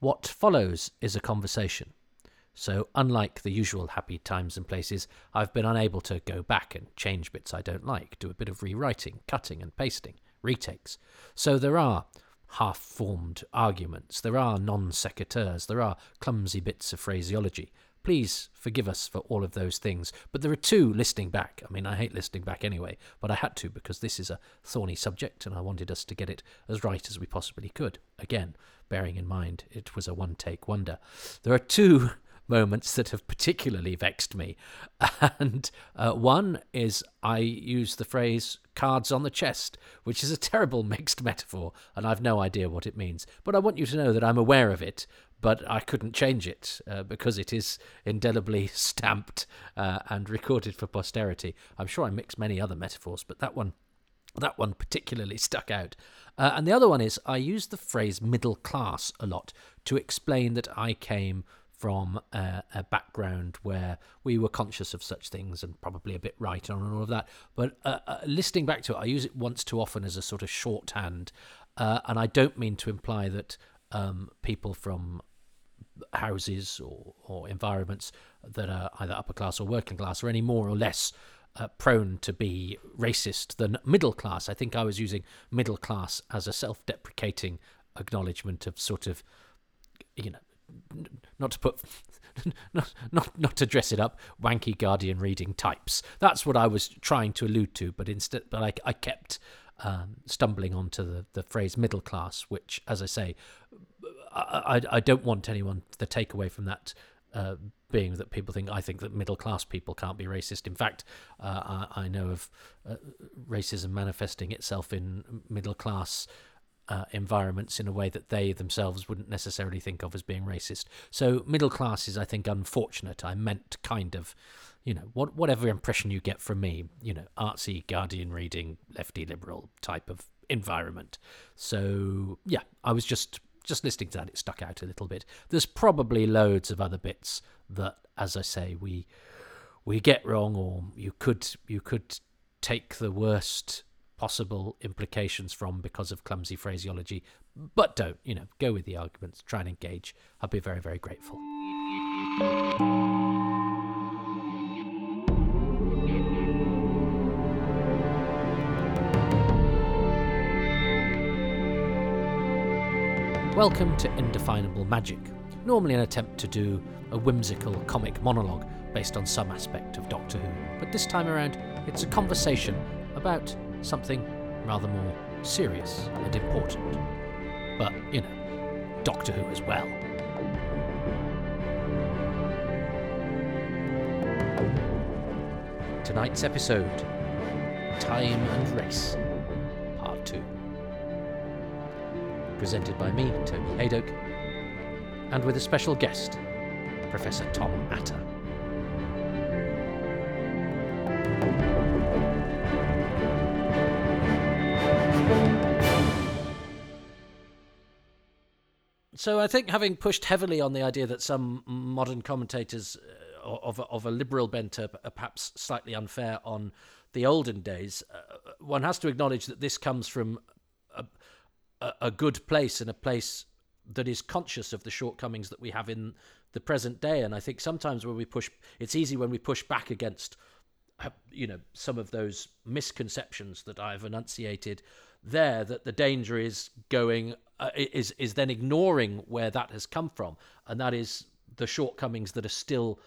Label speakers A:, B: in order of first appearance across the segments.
A: What follows is a conversation. So, unlike the usual happy times and places, I've been unable to go back and change bits I don't like, do a bit of rewriting, cutting and pasting, retakes. So, there are half formed arguments, there are non sequiturs, there are clumsy bits of phraseology. Please forgive us for all of those things. But there are two listening back. I mean, I hate listening back anyway, but I had to because this is a thorny subject and I wanted us to get it as right as we possibly could. Again, bearing in mind it was a one take wonder. There are two moments that have particularly vexed me. And uh, one is I use the phrase cards on the chest, which is a terrible mixed metaphor, and I've no idea what it means. But I want you to know that I'm aware of it, but I couldn't change it uh, because it is indelibly stamped uh, and recorded for posterity. I'm sure I mix many other metaphors, but that one. That one particularly stuck out. Uh, and the other one is I use the phrase middle class a lot to explain that I came from a, a, background where we were conscious of such things and probably a bit right on all of that. But uh, uh, listening back to it, I use it once too often as a sort of shorthand. Uh, and I don't mean to imply that um, people from houses or, or environments that are either upper class or working class are any more or less uh, prone to be racist than middle class. I think I was using middle class as a self deprecating acknowledgement of sort of, you know, not to put not not not to dress it up wanky guardian reading types that's what i was trying to allude to but instead but i, I kept um, stumbling onto the, the phrase middle class which as i say I, I, don't want anyone to take away from that uh, being that people think I think that middle class people can't be racist. In fact, uh, I, I, know of uh, racism manifesting itself in middle class uh, environments in a way that they themselves wouldn't necessarily think of as being racist. So middle class is, I think, unfortunate. I meant kind of, you know, what, whatever impression you get from me, you know, artsy, Guardian reading, lefty liberal type of environment. So yeah, I was just just listening to that, it stuck out a little bit. There's probably loads of other bits that, as I say, we we get wrong, or you could you could take the worst possible implications from because of clumsy phraseology. But don't, you know, go with the arguments, try and engage. I'll be very, very grateful. Welcome to Indefinable Magic, normally an attempt to do a whimsical comic monologue based on some aspect of Doctor Who, but this time around it's a conversation about something rather more serious and important. But, you know, Doctor Who as well. Tonight's episode Time and Race, Presented by me, Toby Hadoke, and with a special guest, Professor Tom Attah. So I think having pushed heavily on the idea that some modern commentators uh, of a, of a liberal bent are, are, perhaps slightly unfair on the olden days, uh, one has to acknowledge that this comes from a, good place and a place that is conscious of the shortcomings that we have in the present day. And I think sometimes when we push, it's easy when we push back against, uh, you know, some of those misconceptions that I've enunciated there that the danger is going uh, is is then ignoring where that has come from, and that is the shortcomings that are still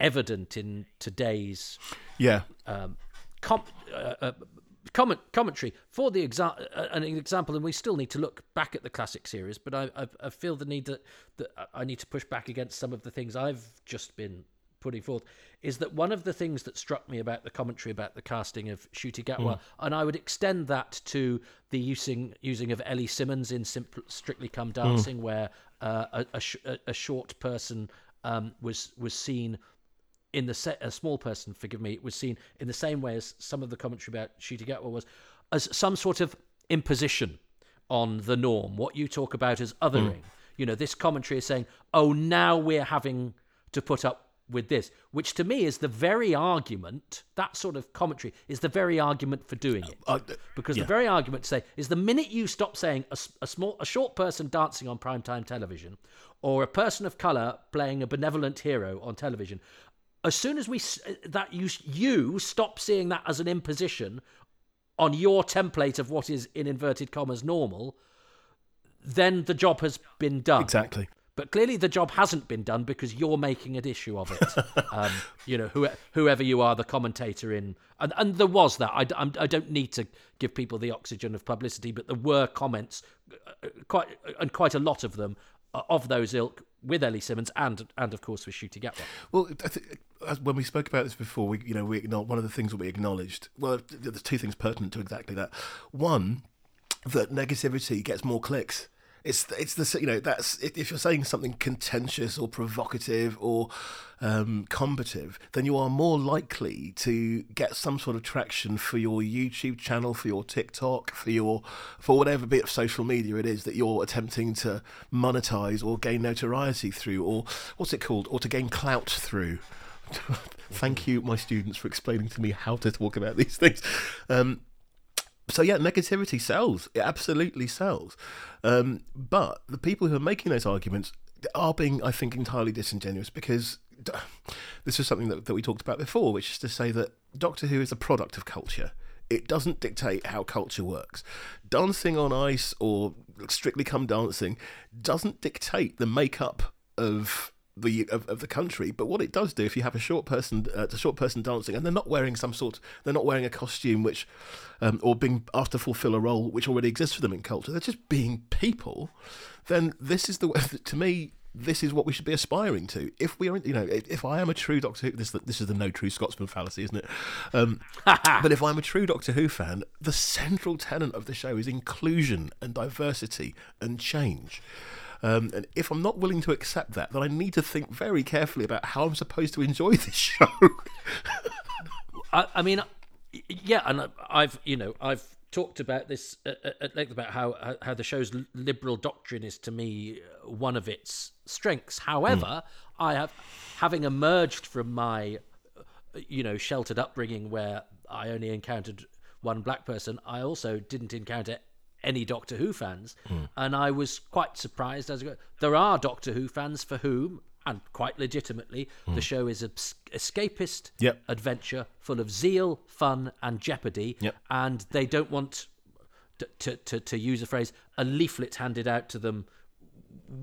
A: evident in today's
B: yeah
A: um, com- uh, uh, comment commentary for the exa- uh, an example, and we still need to look back at the classic series. But I, I, I feel the need that that I need to push back against some of the things I've just been putting forth is that one of the things that struck me about the commentary about the casting of Ncuti Gatwa, mm. and I would extend that to the using using of Ellie Simmonds in Strictly Come hmm. Dancing, mm. where uh, a, a, sh- a, short person um, was was seen in the set, a small person, forgive me, was seen in the same way as some of the commentary about Ncuti Gatwa was, as some sort of imposition on the norm. What you talk about as othering. Mm. You know, this commentary is saying, oh, now we're having to put up with this, which to me is the very argument. That sort of commentary is the very argument for doing it,
B: Uh,
A: because
B: yeah.
A: the very argument to say is the minute you stop saying a small, a short person dancing on primetime television, or a person of color playing a benevolent hero on television, as soon as we that you you stop seeing that as an imposition on your template of what is in inverted commas normal, then the job has been done.
B: exactly.
A: But clearly, the job hasn't been done because you're making an issue of it. um, you know, who, whoever you are, the commentator in, and, and there was that. I, I'm- I don't need to give people the oxygen of publicity, but there were comments, uh, quite and quite a lot of them, uh, of those ilk with Ellie Simmonds and and of course with Ncuti Gatwa.
B: Well, I think as when we spoke about this before, we you know we one of the things that we acknowledged. Well, there's two things pertinent to exactly that. One, that negativity gets more clicks. It's it's the you know that's if if you're saying something contentious or provocative or um, combative, then you are more likely to get some sort of traction for your YouTube channel, for your TikTok, for your for whatever bit of social media it is that you're attempting to monetize or gain notoriety through, or what's it called, or to gain clout through. Thank you, my students, for explaining to me how to talk about these things. Um, so yeah, negativity sells. It absolutely sells. Um, but the people who are making those arguments are being, I think, entirely disingenuous because this is something that, that we talked about before, which is to say that Doctor Who is a product of culture. It doesn't dictate how culture works. Dancing on ice or strictly come dancing doesn't dictate the makeup of the of, of the country. But what it does do, if you have a short person, uh, a short person dancing, and they're not wearing some sort, they're not wearing a costume which, um, or being asked to fulfil a role which already exists for them in culture. They're just being people. Then this is the way. To me, this is what we should be aspiring to. If we are, you know, if, if I am a true Doctor Who, this this is the no true Scotsman fallacy, isn't it? Um, but if I'm a true Doctor Who fan, the central tenet of the show is inclusion and diversity and change. Um, and if I'm not willing to accept that, then I need to think very carefully about how I'm supposed to enjoy this show.
A: I, I mean, yeah, and I've you know I've talked about this at, at length about how how the show's liberal doctrine is to me one of its strengths. However, hmm. I have having emerged from my uh, you know sheltered upbringing where I only encountered one black person, I also didn't encounter any Doctor Who fans, hmm. and I was quite surprised as I go. There are Doctor Who fans for whom, and quite legitimately, the hmm. show is an escapist
B: Yep.
A: adventure full of zeal, fun, and jeopardy,
B: Yep.
A: and they don't want to, to, to, to use a phrase, a leaflet handed out to them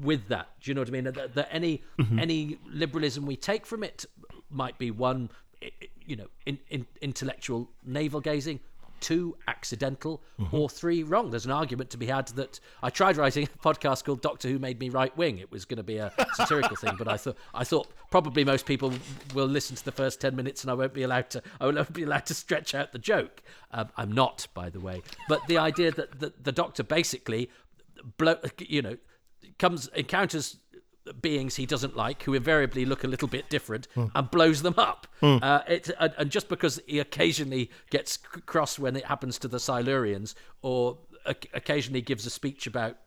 A: with that. Do you know what I mean? That, that any mm-hmm. any liberalism we take from it might be one, you know, in, in, intellectual navel gazing. Two accidental, or three wrong. There's an argument to be had that I tried writing a podcast called "Doctor Who Made Me Right Wing." It was going to be a satirical thing, but I thought I thought probably most people will listen to the first ten minutes, and I won't be allowed to. I won't be allowed to stretch out the joke. Um, I'm not, by the way. But the idea that the, the Doctor basically blow, you know, comes encounters beings he doesn't like who invariably look a little bit different and blows them up. Uh, it, and, and just because he occasionally gets c- cross when it happens to the Silurians or o- occasionally gives a speech about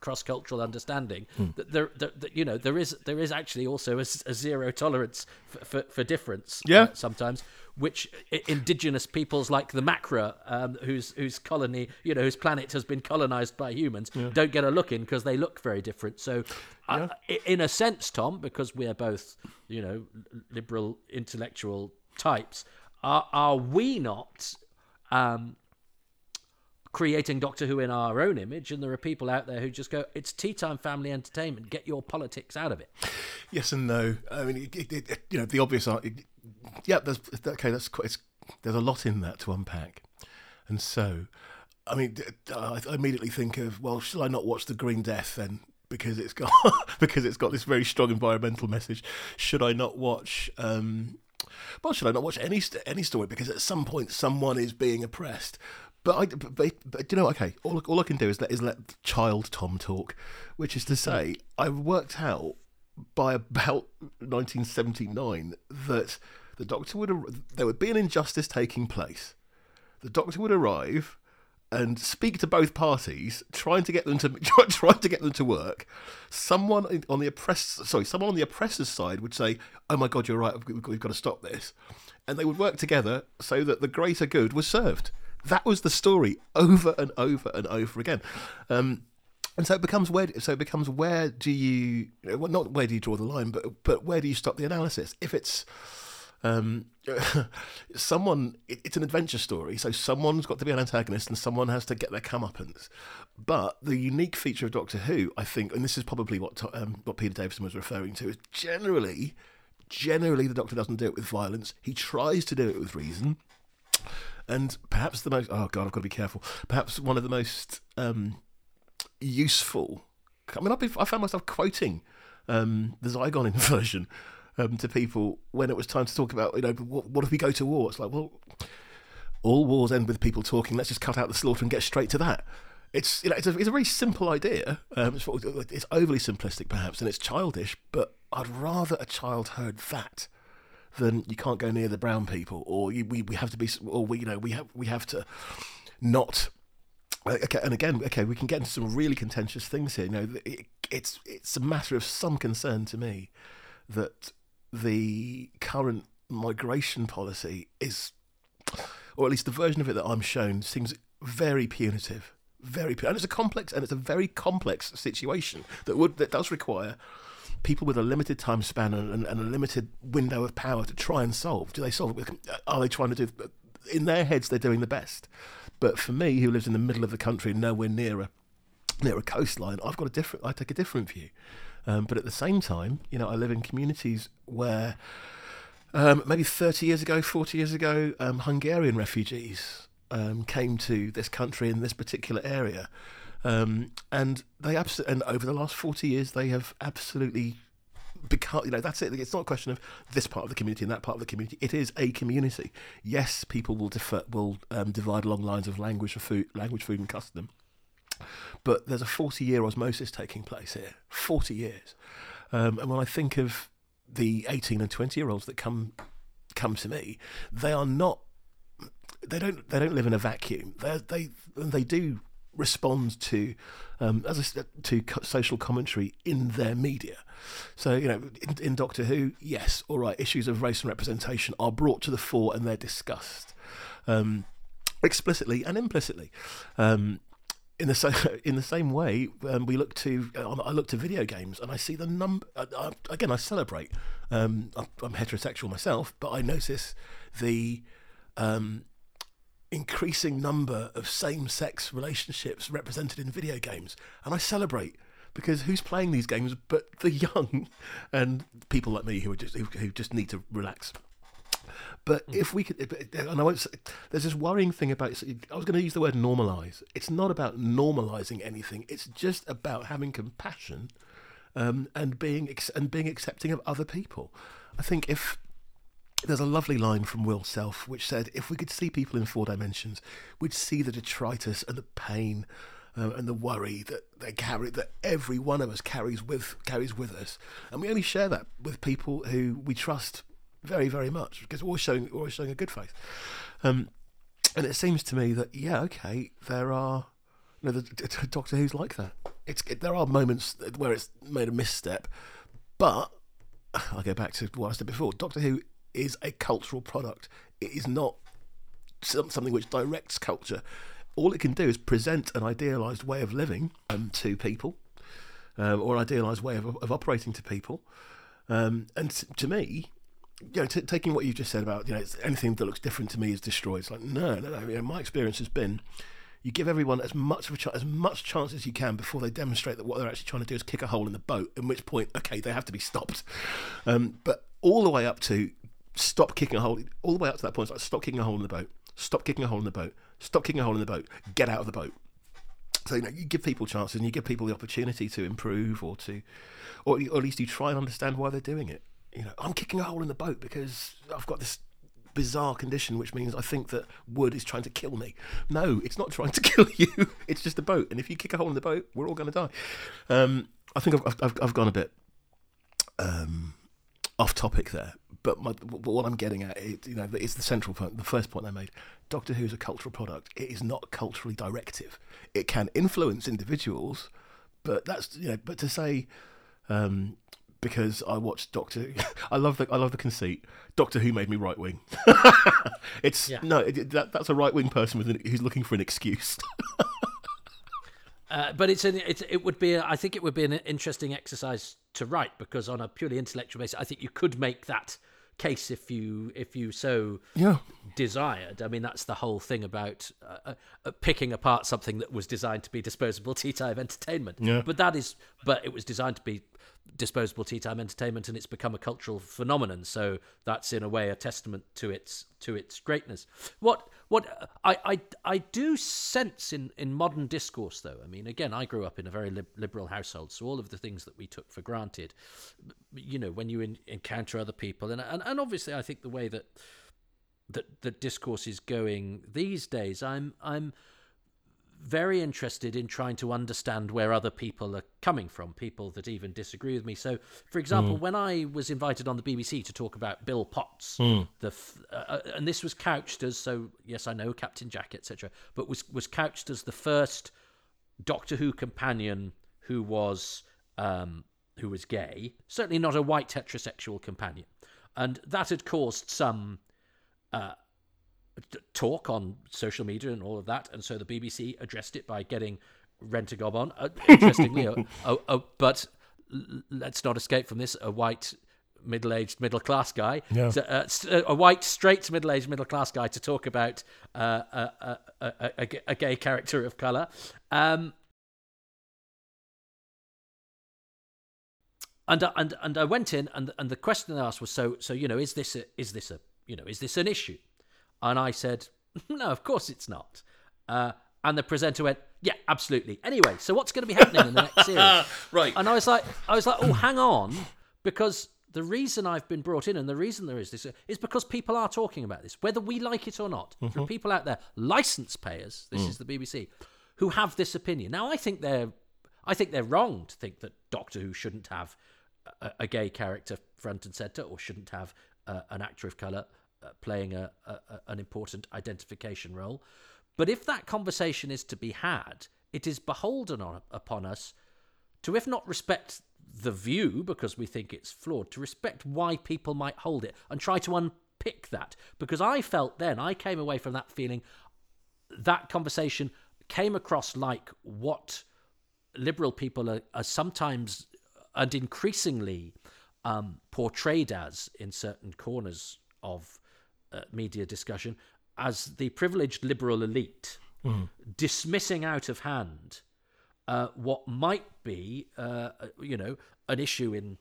A: cross-cultural understanding that there, that that, you know there is there is actually also a zero tolerance for, for, for difference uh,
B: Yeah.
A: sometimes which indigenous peoples like the Macra, um, whose whose colony, you know, whose planet has been colonized by humans, don't get a look in because they look very different. So, i in a sense, Tom, because we're both, you know, liberal intellectual types, are are we not? Um, creating Doctor Who in our own image, and there are people out there who just go, "It's tea time family entertainment. Get your politics out of it."
B: Yes and no. I mean, it, it, it, you know, the obvious. Yeah, there's okay. That's quite. It's, there's a lot in that to unpack, and so, I mean, I immediately think of well, shall I not watch the Green Death then? Because it's got because it's got this very strong environmental message. Should I not watch? Um, well, should I not watch any any story? Because at some point, someone is being oppressed. But I, but, but, but you know, okay. All, all I can do is let is let child Tom talk, which is to say, I worked out by about 1979 that the Doctor would ar- there would be an injustice taking place. The Doctor would arrive, and speak to both parties, trying to get them to trying to get them to work. Someone on the oppressed, sorry, someone on the oppressor's side would say, "Oh my God, you're right. We've got, we've got to stop this," and they would work together so that the greater good was served. That was the story over and over and over again. Um, and so it becomes where so it becomes where do you well, not where do you draw the line but but where do you stop the analysis if it's um, someone it, it's an adventure story so someone's got to be an antagonist and someone has to get their comeuppance. But the unique feature of Doctor Who I think and this is probably what um, what Peter Davison was referring to is generally generally the Doctor doesn't do it with violence. He tries to do it with reason. And perhaps the most oh god I've got to be careful. Perhaps one of the most um, useful. I mean, I found myself quoting um, the Zygon inversion um, to people when it was time to talk about, you know, what, what if we go to war? It's like, well, all wars end with people talking. Let's just cut out the slaughter and get straight to that. It's you know, it's a, it's a very simple idea. Um, it's, it's overly simplistic, perhaps, and it's childish. But I'd rather a child heard that than you can't go near the brown people, or you, we we have to be, or we you know we have we have to not okay, and again, okay, we can get into some really contentious things here. You know, it, it's it's a matter of some concern to me that the current migration policy is, or at least the version of it that I'm shown, seems very punitive, very and it's a complex and it's a very complex situation that would that does require people with a limited time span and, and, a limited window of power to try and solve. Do they solve it? Are they trying to do? In their heads, they're doing the best. But for me, who lives in the middle of the country, nowhere near a near a coastline, I've got a different. I take a different view. Um, but at the same time, you know, I live in communities where um, maybe 30 years ago, 40 years ago, um, Hungarian refugees um, came to this country in this particular area. Um, and they abs- and over the last 40 years, they have absolutely because you know that's it. It's not a question of this part of the community and that part of the community. It is a community. Yes, people will will um, divide along lines of language, food, language, food, and custom. But there's a 40 year osmosis taking place here. 40 years. Um, and when I think of the 18 and 20 year olds that come come to me, they are not. They don't. They don't live in a vacuum. They they they do respond to um, as I said, to social commentary in their media. So you know, in, in, Doctor Who, yes, all right, issues of race and representation are brought to the fore and they're discussed um, explicitly and implicitly. Um, in the same in the same way, um, we look to um, I look to video games and I see the number. Again, I celebrate. Um, I'm, I'm, heterosexual myself, but I notice the um, increasing number of same-sex relationships represented in video games, and I celebrate because who's playing these games but the young and people like me who are just who, who just need to relax. But mm. if we could, and I won't say, there's this worrying thing about, I was going to use the word normalize. It's not about normalizing anything. It's just about having compassion um, and being and being accepting of other people. I think if there's a lovely line from Will Self which said, if we could see people in four dimensions, we'd see the detritus and the pain um, and the worry that they carry that every one of us carries with carries with us, and we only share that with people who we trust very very much because we're always showing we're always showing a good face. Um, and it seems to me that yeah, okay, there are you know, the, Doctor Who's like that. It's it, there are moments where it's made a misstep, but I'll go back to what I said before. Doctor Who is a cultural product. It is not something which directs culture all it can do is present an idealized way of living um, to people um, or idealized way of, of operating to people. Um, and to me, you know, t- taking what you've just said about you know anything that looks different to me is destroyed. It's like no, no, no. You know, my experience has been you give everyone as much of a ch- as much chance as you can before they demonstrate that what they're actually trying to do is kick a hole in the boat. At which point, okay, they have to be stopped. Um, but all the way up to stop kicking a hole, all the way up to that point, it's like stop kicking a hole in the boat, stop kicking a hole in the boat, Stop kicking a hole in the boat. Get out of the boat. So you know, you give people chances and you give people the opportunity to improve or to, or, or at least you try and understand why they're doing it. You know, I'm kicking a hole in the boat because I've got this bizarre condition, which means I think that wood is trying to kill me. No, it's not trying to kill you. It's just a boat, and if you kick a hole in the boat, we're all going to die. Um, I think I've, I've, I've, gone a bit um, off topic there, But, my, but what I'm getting at, it, you know, it's the central point. The first point I made: Doctor Who is a cultural product. It is not culturally directive. It can influence individuals, but that's you know. But to say um, because I watched Doctor. I love the I love the conceit. Doctor Who made me right wing. it's
A: Yeah.
B: no, it, that, that's a right wing person with an, who's looking for an excuse.
A: Uh, but it's an it's, it would be a, I think it would be an interesting exercise to write because on a purely intellectual basis, I think you could make that case if you if you so
B: yeah,
A: desired. I mean, that's the whole thing about uh, uh, picking apart something that was designed to be disposable tea time entertainment.
B: Yeah.
A: But that is, but it was designed to be disposable tea time entertainment, and it's become a cultural phenomenon. So that's in a way a testament to its to its greatness. What what I I, I do sense in in modern discourse, though. I mean, again, I grew up in a very lib- liberal household, so all of the things that we took for granted, you know, when you in, encounter other people, and, and and obviously, I think the way that that that discourse is going these days, I'm I'm very interested in trying to understand where other people are coming from, people that even disagree with me. So, for example, when I was invited on the BBC to talk about Bill Potts, the f- uh, uh, and this was couched as so yes, I know Captain Jack, etc., but was was couched as the first Doctor Who companion who was um, who was gay, certainly not a white heterosexual companion, and that had caused some uh, talk on social media and all of that, and so the BBC addressed it by getting Rentagob on. Uh, interestingly, uh, uh, uh, but let's not escape from this: a white. Middle-aged, middle-class guy,
B: Yeah.
A: So, uh, uh, a white, straight, middle-aged, middle-class guy to talk about uh, a, a, a, a, a gay character of color. Um, and I- and and I went in, and and the question I asked was, so so you know, is this a, is this a you know is this an issue? And I said, no, of course it's not. Uh, and the presenter went, yeah, absolutely. Anyway, so what's going to be happening in the next series?
B: right.
A: And I was like, I was like, oh, hang on, because the reason I've been brought in and the reason there is this is because people are talking about this, whether we like it or not. There are people out there, license payers. This is the BBC, who have this opinion. Now, I think they're, I think they're wrong to think that Doctor Who shouldn't have a, a gay character front and center, or shouldn't have uh, an actor of color uh, playing a, a, an important identification role. But if that conversation is to be had, it is beholden on, upon us to, if not respect the view because we think it's flawed, to respect why people might hold it and try to unpick that. Because I felt then, I came away from that feeling that conversation came across like what liberal people are, are sometimes and increasingly um, portrayed as in certain corners of uh, media discussion as the privileged liberal elite dismissing out of hand uh, what might be, uh, you know, an issue in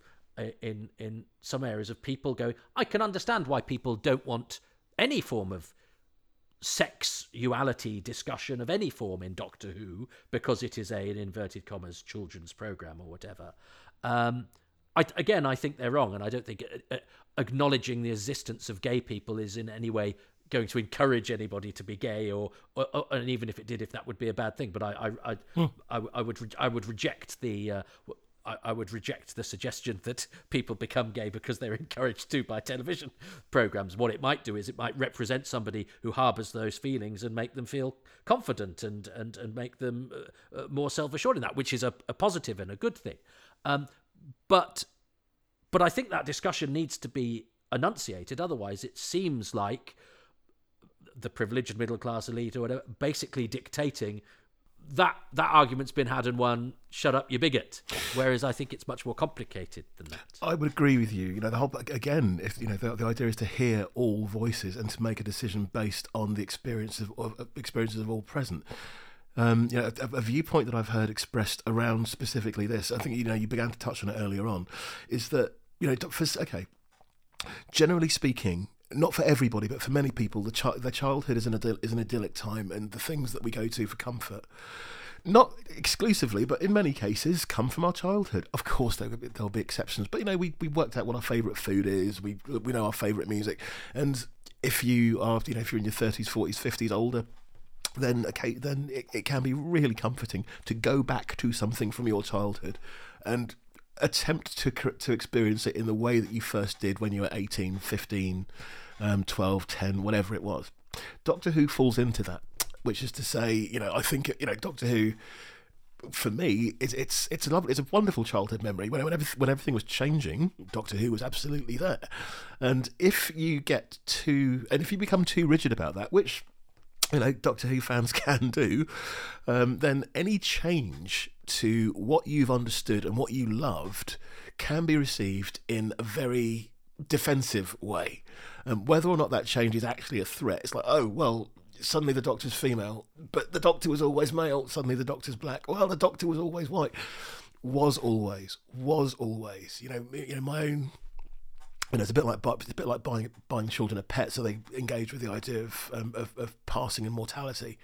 A: in in some areas of people going. I can understand why people don't want any form of sexuality discussion of any form in Doctor Who because it is a in inverted commas children's program or whatever. Um, I, again, I think they're wrong, and I don't think uh, uh, acknowledging the existence of gay people is in any way going to encourage anybody to be gay, or, or, or and even if it did, if that would be a bad thing. But I, I, I, I, I would, re- I would reject the. Uh, I, I would reject the suggestion that people become gay because they're encouraged to by television programs. What it might do is it might represent somebody who harbours those feelings and make them feel confident and and and make them uh, uh, more self assured in that, which is a, a positive and a good thing. Um, but but I think that discussion needs to be enunciated. Otherwise, it seems like the privileged middle class elite or whatever basically dictating that that argument's been had and won. Shut up, you bigot. Whereas I think it's much more complicated than that.
B: I would agree with you. You know, the whole again, if you know, the, the idea is to hear all voices and to make a decision based on the experience of, of experiences of all present. Um, you know, a, a viewpoint that I've heard expressed around specifically this, I think you know, you began to touch on it earlier on, is that you know, for, okay, generally speaking, not for everybody, but for many people, the chi- their childhood is an idyll- is an idyllic time, and the things that we go to for comfort not exclusively, but in many cases, come from our childhood. Of course, there will be exceptions, but you know, we we worked out what our favourite food is. We we know our favourite music, and if you are, you know, if you're in your thirties, forties, fifties, older. Then, okay, then it, it can be really comforting to go back to something from your childhood, and attempt to to experience it in the way that you first did when you were 18, 15, um, 12, 10, whatever it was. Doctor Who falls into that, which is to say, you know, I think you know Doctor Who for me, it's it's it's a lovely, it's a wonderful childhood memory. When when, everything, when everything was changing, Doctor Who was absolutely there. And if you get too, and if you become too rigid about that, which you know Doctor Who fans can do, um, then any change to what you've understood and what you loved can be received in a very defensive way. Um, whether or not that change is actually a threat, it's like, oh well, suddenly the doctor's female, but the doctor was always male. Suddenly the doctor's black. Well, the doctor was always white. Was always, was always. You know, you know my own. You know, it's a bit like it's a bit like buying buying children a pet, so they engage with the idea of um, of, of, passing and mortality.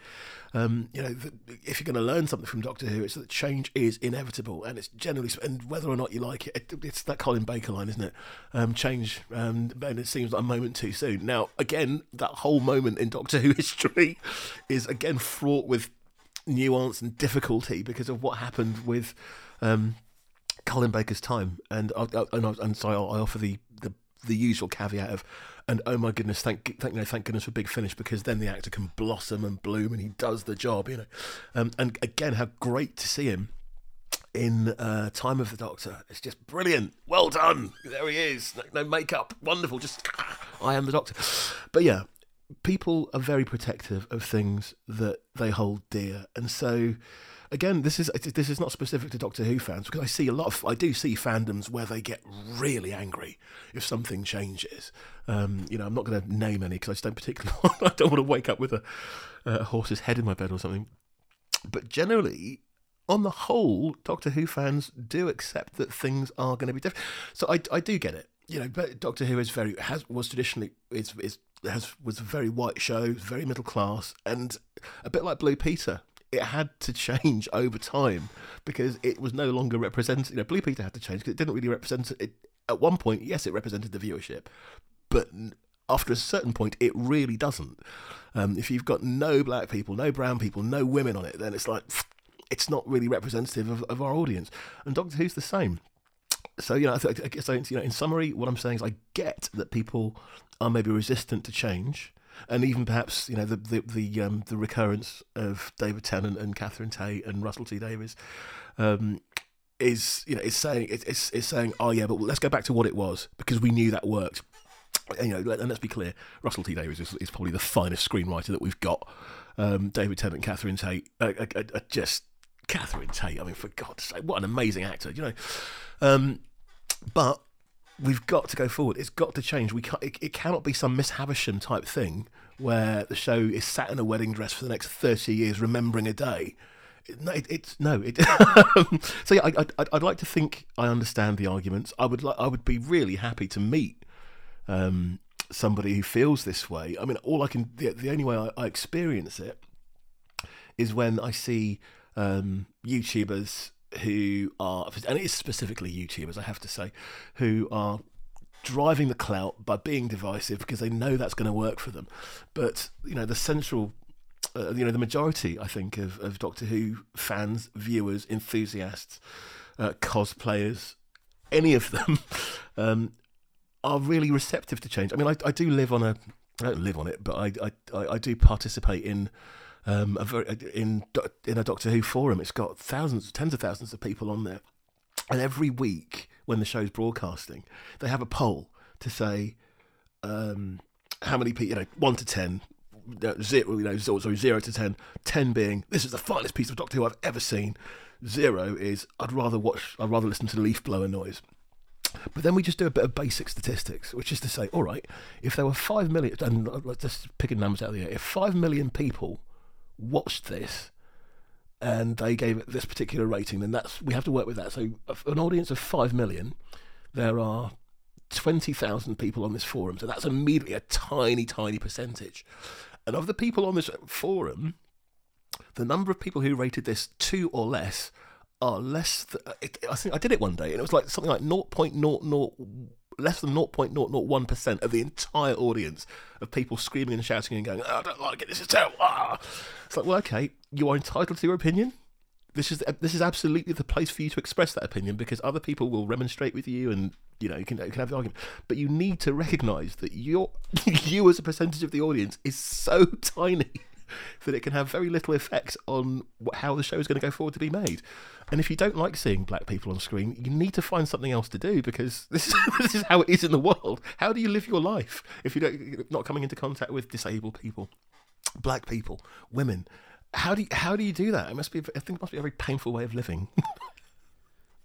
B: Um, you know, the, if you're going to learn something from Doctor Who, it's that change is inevitable, and it's generally and whether or not you like it, it it's that Colin Baker line, isn't it? Um, change, um, and it seems like a moment too soon. Now, again, that whole moment in Doctor Who history is again fraught with nuance and difficulty because of what happened with. Um, Colin Baker's time, and I, and, I, and so I offer the, the usual caveat of, and oh my goodness, thank thank you know, thank goodness for Big Finish because then the actor can blossom and bloom and he does the job, you know. Um, and again, how great to see him in uh, Time of the Doctor. It's just brilliant. Well done. There he is. No, no makeup. Wonderful. Just I am the Doctor. But yeah, people are very protective of things that they hold dear, and so again, this is this is not specific to Doctor Who fans because I see a lot of I do see fandoms where they get really angry if something changes. Um, you know, I'm not going to name any because I just don't particularly I don't want to wake up with a, a horse's head in my bed or something. But generally, on the whole, Doctor Who fans do accept that things are going to be different. So I, I do get it. You know, but Doctor Who is very has was traditionally is is has was a very white show, very middle class, and a bit like Blue Peter it had to change over time because it was no longer represented. You know, Blue Peter had to change because it didn't really represent it. At one point, yes, it represented the viewership, but after a certain point, it really doesn't. Um, if you've got no black people, no brown people, no women on it, then it's like it's not really representative of, of our audience. And Doctor Who's the same. So you know, I guess you know, in summary, what I'm saying is I get that people are maybe resistant to change and even perhaps you know the the the, um, the recurrence of David Tennant and Catherine Tate and Russell T Davies um, is you know is saying it's it's saying oh yeah, but let's go back to what it was because we knew that worked. And, you know, and let's be clear, Russell T Davies is, is probably the finest screenwriter that we've got. Um, David Tennant and Catherine Tate are, are, are, just Catherine Tate. I mean, for God's sake, what an amazing actor, you know. Um, but we've got to go forward. It's got to change. We can't, it, it, cannot be some Miss Havisham type thing where the show is sat in a wedding dress for the next thirty years, remembering a day. No, it, it's no. It, so yeah, I, I, I'd like to think I understand the arguments. I would like. I would be really happy to meet um, somebody who feels this way. I mean, all I can. The, the only way I, I experience it is when I see um, YouTubers who are, and it is specifically YouTubers, I have to say, who are driving the clout by being divisive because they know that's going to work for them. But you know, the central, uh, you know, the majority, I think, of, of Doctor Who fans, viewers, enthusiasts, uh, cosplayers, any of them, um, are really receptive to change. I mean, I, I do live on a, I don't live on it, but I, I, I do participate in um, a very, in in a Doctor Who forum. It's got thousands, tens of thousands of people on there, and every week when the show's broadcasting, they have a poll to say um, how many people, you know, one to ten, zero, you know, sorry, zero to ten, ten being this is the finest piece of Doctor Who I've ever seen. Zero is I'd rather watch, I'd rather listen to leaf blower noise. But then we just do a bit of basic statistics, which is to say, all right, if there were five million, and let's just picking numbers out of the air, if five million people watched this and they gave it this particular rating, then that's we have to work with that. So, an audience of five million, there are twenty thousand people on this forum, so that's immediately a tiny, tiny percentage. And of the people on this forum, the number of people who rated this two or less are less. Th- I think I did it one day, and it was like something like 0.00 less than 0.001% of the entire audience of people screaming and shouting and going, oh, I don't like it, this is terrible. Ah. It's like, well, okay, you are entitled to your opinion. This is this is absolutely the place for you to express that opinion because other people will remonstrate with you, and you know you can you can have the argument. But you need to recognise that you you as a percentage of the audience is so tiny that it can have very little effect on how the show is going to go forward to be made. And if you don't like seeing black people on screen, you need to find something else to do because this is this is how it is in the world. How do you live your life if you don't not coming into contact with disabled people, black people, women? How do you, how do you do that? It must be I think it must be a very painful way of living.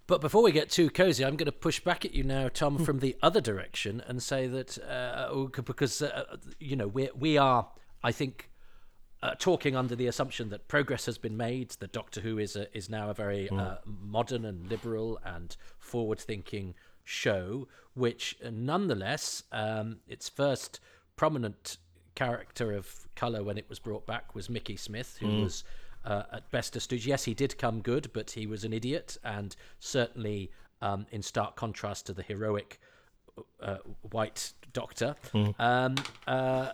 A: But before we get too cozy, I'm going to push back at you now, Tom, from the other direction, and say that uh, because uh, you know we we are, I think, uh, talking under the assumption that progress has been made. That Doctor Who is a, is now a very uh, modern and liberal and forward-thinking show, which uh, nonetheless, um, its first prominent character of color when it was brought back was Mickey Smith, who was uh, at best a stooge. Yes, he did come good, but he was an idiot, and certainly um, in stark contrast to the heroic uh, white Doctor. Um, uh,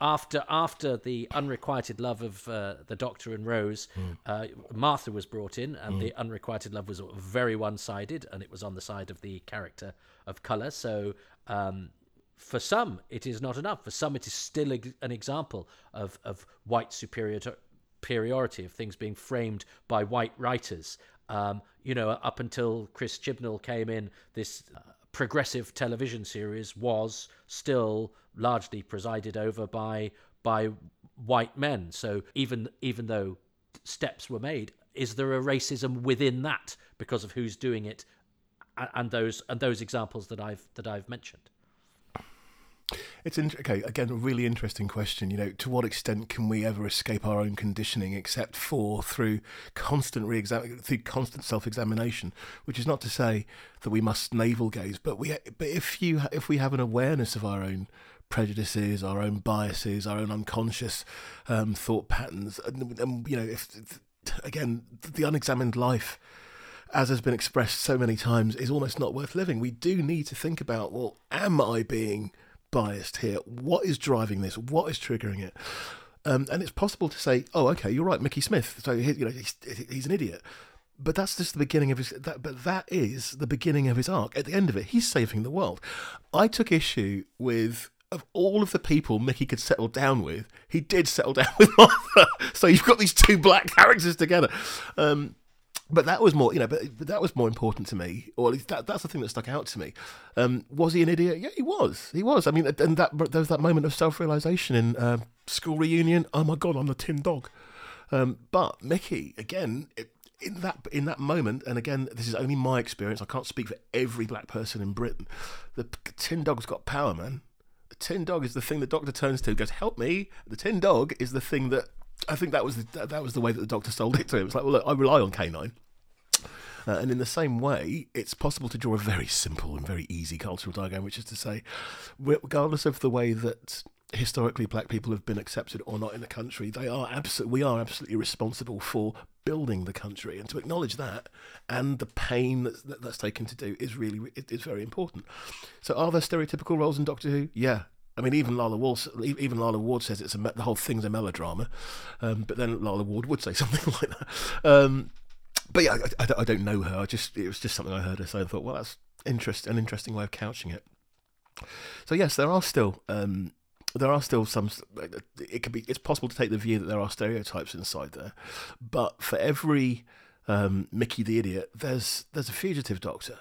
A: after after the unrequited love of uh, the Doctor and Rose, uh, Martha was brought in, and the unrequited love was very one sided, and it was on the side of the character of color. So. Um, for some, it is not enough. For some, it is still ex- an example of, of white superior superiority, of things being framed by white writers. Um, you know, up until Chris Chibnall came in, this uh, progressive television series was still largely presided over by by white men. So even even though steps were made, is there a racism within that because of who's doing it, and those and those examples that I've that I've mentioned?
B: It's in, okay. Again, a really interesting question. You know, to what extent can we ever escape our own conditioning, except for through constant re-exam- through constant self-examination? Which is not to say that we must navel gaze, but we, but if you, if we have an awareness of our own prejudices, our own biases, our own unconscious um, thought patterns, and, and you know, if again, the unexamined life as has been expressed so many times, is almost not worth living. We do need to think about, well, am I being biased here? What is driving this? What is triggering it? Um, and it's possible to say, oh, okay, you're right, Mickey Smith. So he, you know, he's, he's an idiot. But that's just the beginning of his. That, but that is the beginning of his arc. At the end of it, he's saving the world. I took issue with of all of the people Mickey could settle down with, he did settle down with Martha. so you've got these two black characters together. Um, but that was more, you know, but, but that was more important to me, or at least that, that's the thing that stuck out to me. Um, was he an idiot? Yeah, he was. He was. I mean, and that there was that moment of self-realization in uh, school reunion. Oh my god, I'm the tin dog. Um, but Mickey, again, it, in that in that moment, and again, this is only my experience. I can't speak for every black person in Britain. The tin dog's got power, man. The tin dog is the thing the doctor turns to. Goes, help me. The tin dog is the thing that I think that was the, that was the way that the doctor sold it to him. It's like, well, look, I rely on K9. Uh, and in the same way, it's possible to draw a very simple and very easy cultural diagram, which is to say, regardless of the way that historically black people have been accepted or not in the country, they are abso- we are absolutely responsible for building the country, and to acknowledge that and the pain that's, that, that's taken to do is really is very important. So, are there stereotypical roles in Doctor Who? Yeah, I mean, even Lalla Ward, even Lalla Ward says it's a the whole thing's a melodrama, um, but then Lalla Ward would say something like that. Um, but yeah, I, I, I, don't know her. I just it was just something I heard her say. and thought, well, that's interest, an interesting way of couching it. So yes, there are still um, there are still some. It could be. It's possible to take the view that there are stereotypes inside there, but for every um, Mickey the idiot, there's there's a fugitive doctor.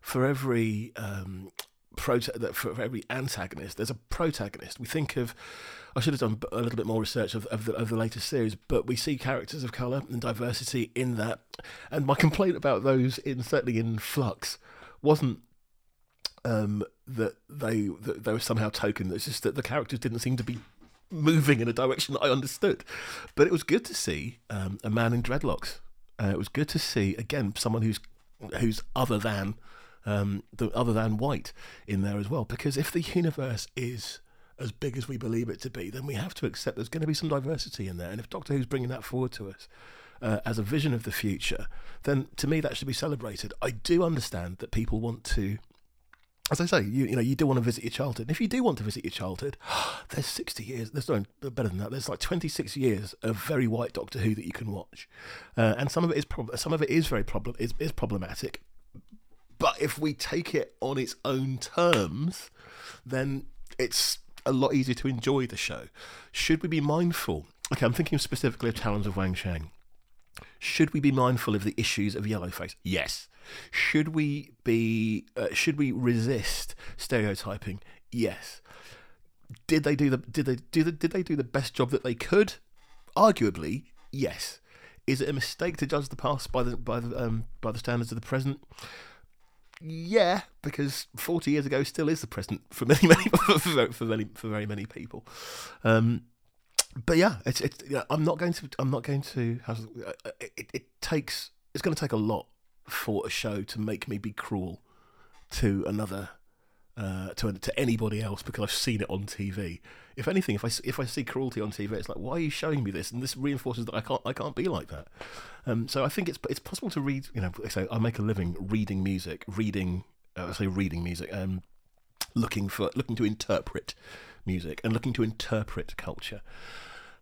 B: For every um, prota- for every antagonist, there's a protagonist. We think of, I should have done a little bit more research of, of, the, of the latest series, but we see characters of colour and diversity in that. And my complaint about those, in certainly in Flux, wasn't um, that they that they were somehow token. It's just that the characters didn't seem to be moving in a direction that I understood. But it was good to see um, a man in dreadlocks. Uh, it was good to see again someone who's who's other than um, the, other than white in there as well. Because if the universe is as big as we believe it to be, then we have to accept there's going to be some diversity in there. And if Doctor Who's bringing that forward to us uh, as a vision of the future, then to me that should be celebrated. I do understand that people want to as I say, you, you know, you do want to visit your childhood. And if you do want to visit your childhood, there's 60 years. There's no better than that. There's like 26 years of very white Doctor Who that you can watch, uh, and some of it is prob- some of it is very problem is, is problematic. But if we take it on its own terms, then it's a lot easier to enjoy the show. Should we be mindful? Okay, I'm thinking specifically of Talons of Weng-Chiang. Should we be mindful of the issues of yellowface? Yes. Should we be? Uh, should we resist stereotyping? Yes. Did they do the? Did they do the? Did they do the best job that they could? Arguably, yes. Is it a mistake to judge the past by the by the um, by the standards of the present? Yeah, because forty years ago still is the present for many many for, for many for very many people. Um, but yeah, it's it's. You know, I'm not going to. I'm not going to. Uh, it, it takes. It's going to take a lot for a show to make me be cruel to another uh, to to anybody else because I've seen it on TV. If anything, if I if I see cruelty on TV, it's like why are you showing me this? And this reinforces that I can't I can't be like that. Um, so I think it's it's possible to read. You know, so I make a living reading music, reading. Uh, I say reading music. Um, looking for looking to interpret music and looking to interpret culture.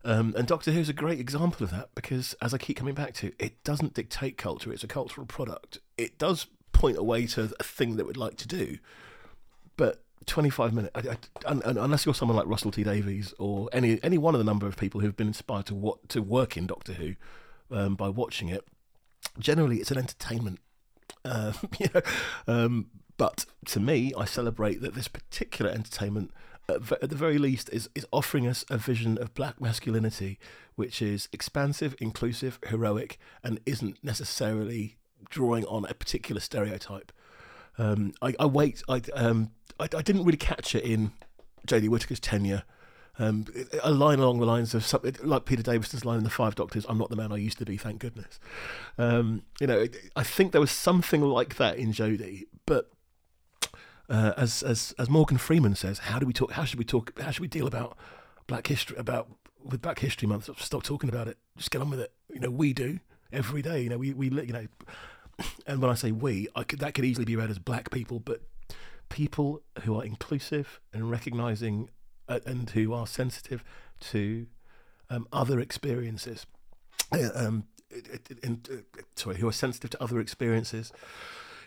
B: Um, and Doctor Who is a great example of that because, as I keep coming back to, it doesn't dictate culture, it's a cultural product. It does point a way to a thing that we'd like to do, but 25 minutes, unless you're someone like Russell T Davies or any any one of the number of people who've been inspired to what to work in Doctor Who um, by watching it, generally it's an entertainment. Uh, you know, um, but to me, I celebrate that this particular entertainment at the very least, is, is offering us a vision of black masculinity which is expansive, inclusive, heroic, and isn't necessarily drawing on a particular stereotype. Um, I, I, wait. I, um, I, I didn't really catch it in Jodie Whittaker's tenure. Um, a line along the lines of something like Peter Davison's line in The Five Doctors, I'm not the man I used to be, thank goodness. Um, you know, I think there was something like that in Jodie, but uh, as as as Morgan Freeman says, how do we talk? How should we talk? How should we deal about Black History? About with Black History Month? Stop talking about it. Just get on with it. You know, we do every day. You know, we we you know, and when I say we, I could, that could easily be read as black people, but people who are inclusive and recognizing uh, and who are sensitive to um, other experiences. Uh, um, uh, sorry, who are sensitive to other experiences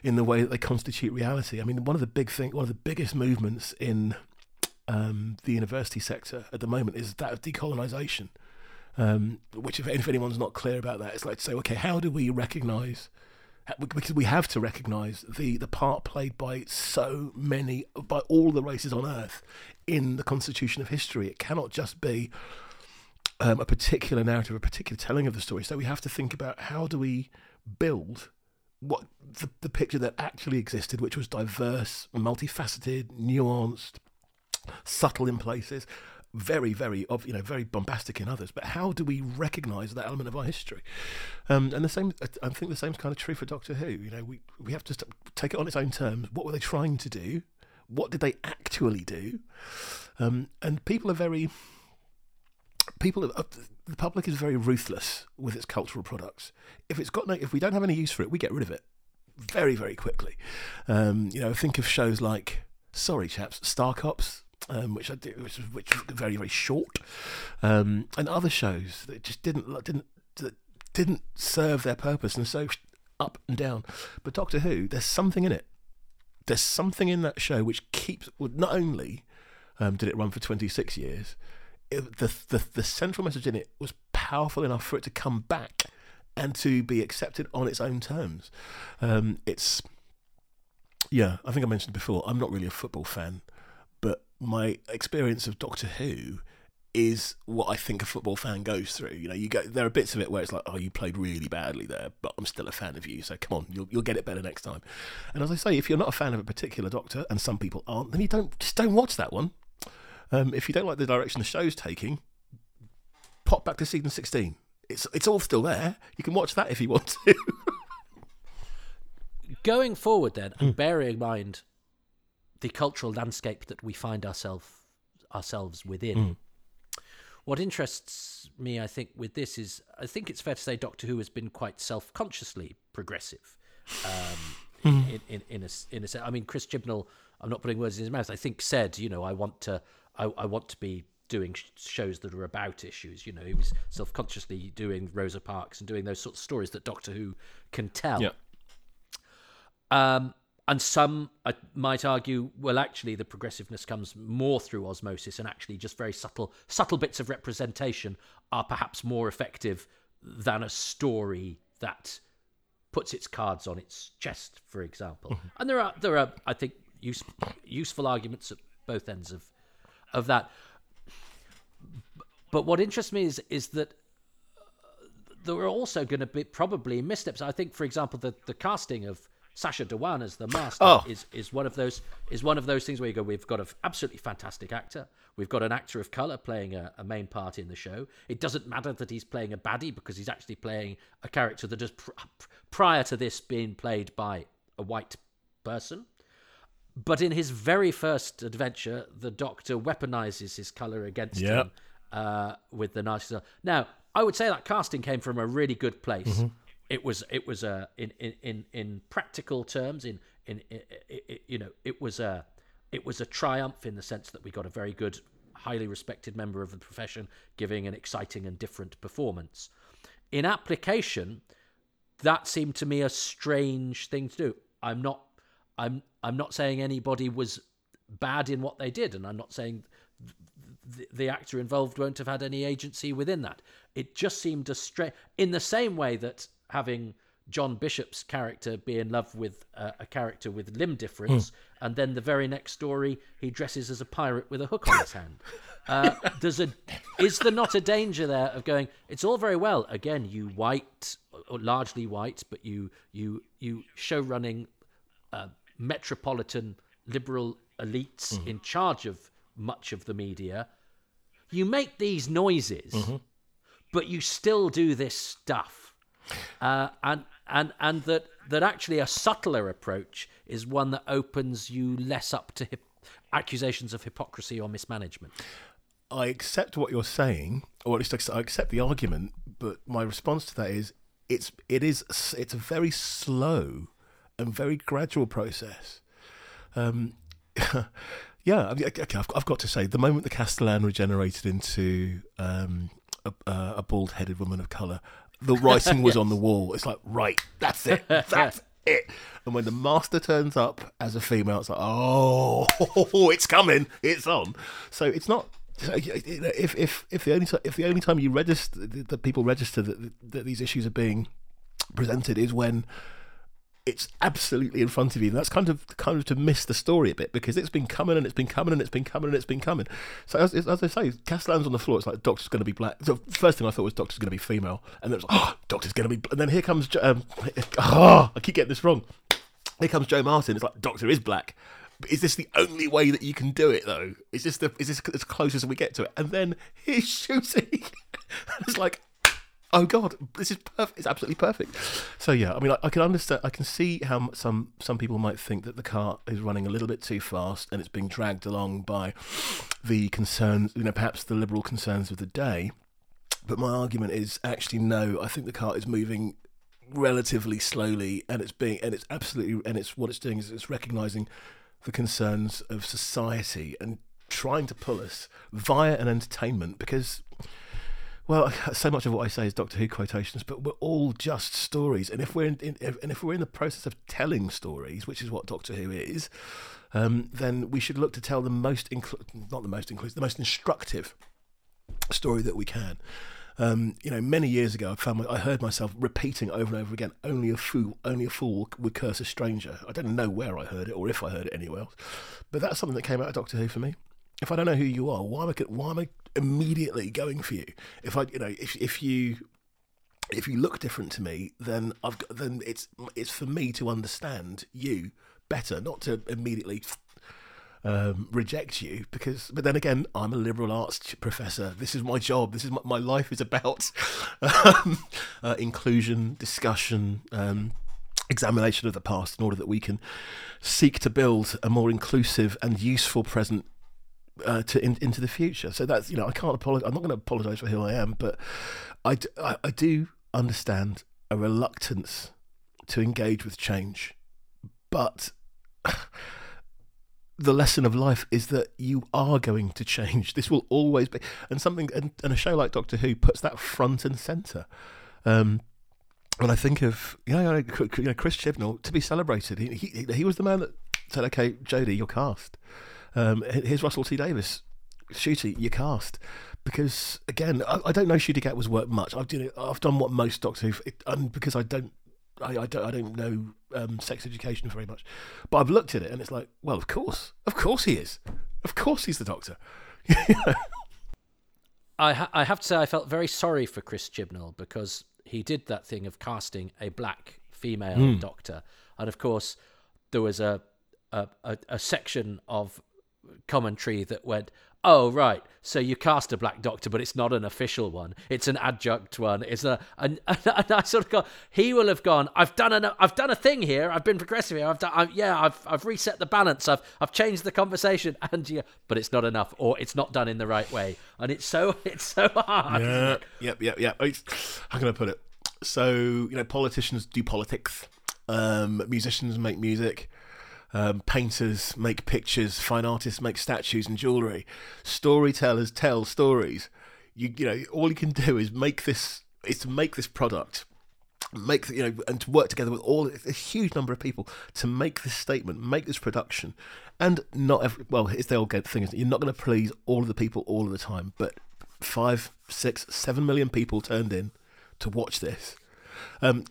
B: in the way that they constitute reality. I mean, one of the big thing, one of the biggest movements in um, the university sector at the moment is that of decolonisation. Um, which, if, if anyone's not clear about that, it's like to say, okay, how do we recognise? Because we have to recognise the the part played by so many, by all the races on Earth, in the constitution of history. It cannot just be um, a particular narrative, a particular telling of the story. So we have to think about how do we build what the, the picture that actually existed, which was diverse, multifaceted, nuanced, subtle in places, very, very, of you know, very bombastic in others. But how do we recognise that element of our history? Um, and the same, I think the same is kind of true for Doctor Who. You know, we we have to take it on its own terms. What were they trying to do? What did they actually do? Um, and people are very people are, the public is very ruthless with its cultural products. If it's got no, if we don't have any use for it, we get rid of it very, very quickly. Um, you know, think of shows like, sorry, chaps, Star Cops, um, which I did, which which was very, very short, um, and other shows that just didn't didn't that didn't serve their purpose, and so up and down. But Doctor Who, there's something in it. There's something in that show which keeps. Well, not only um, did it run for 26 years, it, the, the the central message in it was powerful enough for it to come back and to be accepted on its own terms. Um, it's yeah, I think I mentioned before. I'm not really a football fan, my experience of Doctor Who is what I think a football fan goes through. You know, you go there are bits of it where it's like, oh, you played really badly there, but I'm still a fan of you, so come on, you'll you'll get it better next time. And as I say, if you're not a fan of a particular Doctor, and some people aren't, then you don't just don't watch that one. Um, if you don't like the direction the show's taking, pop back to season 16. It's it's all still there. You can watch that if you want to.
A: Going forward, then, and hmm. bearing in mind the cultural landscape that we find ourselves ourselves within. Mm. What interests me, I think, with this is I think it's fair to say Doctor Who has been quite self consciously progressive. Um, in, in in a in a sense. I mean, Chris Chibnall. I'm not putting words in his mouth. I think said, you know, I want to I, I want to be doing sh- shows that are about issues. You know, he was self consciously doing Rosa Parks and doing those sorts of stories that Doctor Who can tell.
B: Yeah.
A: Um, and some I might argue, well, actually, the progressiveness comes more through osmosis, and actually, just very subtle, subtle bits of representation are perhaps more effective than a story that puts its cards on its chest, for example. Mm-hmm. And there are there are, I think, use, useful arguments at both ends of of that. But what interests me is is that uh, there are also going to be probably missteps. I think, for example, the the casting of Sacha Dhawan as the master
B: Oh.
A: is is one of those is one of those things where you go, we've got an absolutely fantastic actor, we've got an actor of color playing a, a main part in the show. It doesn't matter that he's playing a baddie because he's actually playing a character that has pr- prior to this being played by a white person. But in his very first adventure, the Doctor weaponizes his color against
B: Yep.
A: him uh, with the Nazi. Now, I would say that casting came from a really good place. It was, it was a in, in in in practical terms, in in, i i i you know, it was a it was a triumph in the sense that we got a very good, highly respected member of the profession giving an exciting and different performance. In application, that seemed to me a strange thing to do. I'm not I'm I'm not saying anybody was bad in what they did, and I'm not saying the, the actor involved won't have had any agency within that. It just seemed a strange. In the same way that having John Bishop's character be in love with uh, a character with limb difference, and then the very next story he dresses as a pirate with a hook on his hand. Uh, there's a is there not a danger there of going? It's all very well. Again, you white, or largely white, but you you you show running uh, metropolitan liberal elites in charge of much of the media. You make these noises, but you still do this stuff, uh, and and and that that actually a subtler approach is one that opens you less up to hip- accusations of hypocrisy or mismanagement.
B: I accept what you're saying, or at least I accept the argument. But my response to that is, it's it is it's a very slow and very gradual process. Um, yeah, I've, I've got to say, the moment the Castellan regenerated into um, a, a bald-headed woman of colour, the writing was on the wall. It's like, right, that's it, that's it. And when the master turns up as a female, it's like, oh, it's coming, it's on. So it's not. If if if the only if the only time you register that people register that, that these issues are being presented is when it's absolutely in front of you. And that's kind of kind of to miss the story a bit because it's been coming and it's been coming and it's been coming and it's been coming. So as, as I say, Castellan's on the floor. It's like Doctor's going to be black. So first thing I thought was Doctor's going to be female, and then it was like, oh, Doctor's going to be. bl-" And then here comes. Um, oh, I keep getting this wrong. Here comes Jo Martin. It's like Doctor is black. But is this the only way that you can do it though? Is this the is this as close as we get to it? And then he's shooting. it's like oh god. This is perfect it's absolutely perfect. So yeah i mean I, I can understand i can see how some some people might think that the car is running a little bit too fast and it's being dragged along by the concerns you know perhaps the liberal concerns of the day. But my argument is actually no i think the car is moving relatively slowly and it's being and it's absolutely and it's what it's doing is it's recognizing the concerns of society and trying to pull us via an entertainment because well, so much of what I say is Doctor Who quotations, but we're all just stories. And if we're in, in if, and if we're in the process of telling stories, which is what Doctor Who is, um, then we should look to tell the most not the most inclusive, the most instructive story that we can. Um, you know, many years ago, I found my, I heard myself repeating over and over again, "Only a fool, only a fool would curse a stranger." I don't know where I heard it or if I heard it anywhere else, but that's something that came out of Doctor Who for me if I don't know who you are, why am I why am I immediately going for you? If I you know if if you if you look different to me, then I've got, then it's it's for me to understand you better, not to immediately um, reject you. Because but then again, I'm a liberal arts professor. This is my job. This is my, my life is about um, uh, inclusion, discussion. Um, examination of the past in order that we can seek to build a more inclusive and useful present uh, to in, into the future. So that's you know I can't apologize. I'm not going to apologize for who I am, but I, d- I- I do understand a reluctance to engage with change but the lesson of life is that you are going to change. This will always be, and something, and, and a show like Doctor Who puts that front and center. Um, when I think of you know, you know Chris Chibnall to be celebrated, he, he he was the man that said, "Okay, Jodie, you're cast." Um, here's Russell T Davies. Ncuti, you're cast. Because again, I, I don't know Ncuti Gatwa's worked much. I've done I've done what most Doctor Who, and because I don't I, I, don't I don't know um, sex education very much, but I've looked at it and it's like, well, of course, of course he is, of course he's the Doctor.
A: I ha- I have to say I felt very sorry for Chris Chibnall because he did that thing of casting a black female
B: Hmm.
A: doctor, and of course there was a a, a a section of commentary that went, "Oh right, so you cast a black doctor, but it's not an official one; it's an adjunct one." It's a and, and I sort of go, he will have gone. I've done an I've done a thing here. I've been progressive here. I've done I've, yeah. I've I've reset the balance. I've I've changed the conversation, and yeah, but it's not enough, or it's not done in the right way, and it's so it's so hard.
B: Yeah, yep, yep, yep. How can I put it? So you know, politicians do politics, um, musicians make music, um, painters make pictures, fine artists make statues and jewelry, storytellers tell stories. You you know, all you can do is make this is to make this product. Make you know, and to work together with all a huge number of people to make this statement, make this production, and not every well, it's the old thing is you're not going to please all of the people all of the time, but five, six, seven million people turned in to watch this. Um,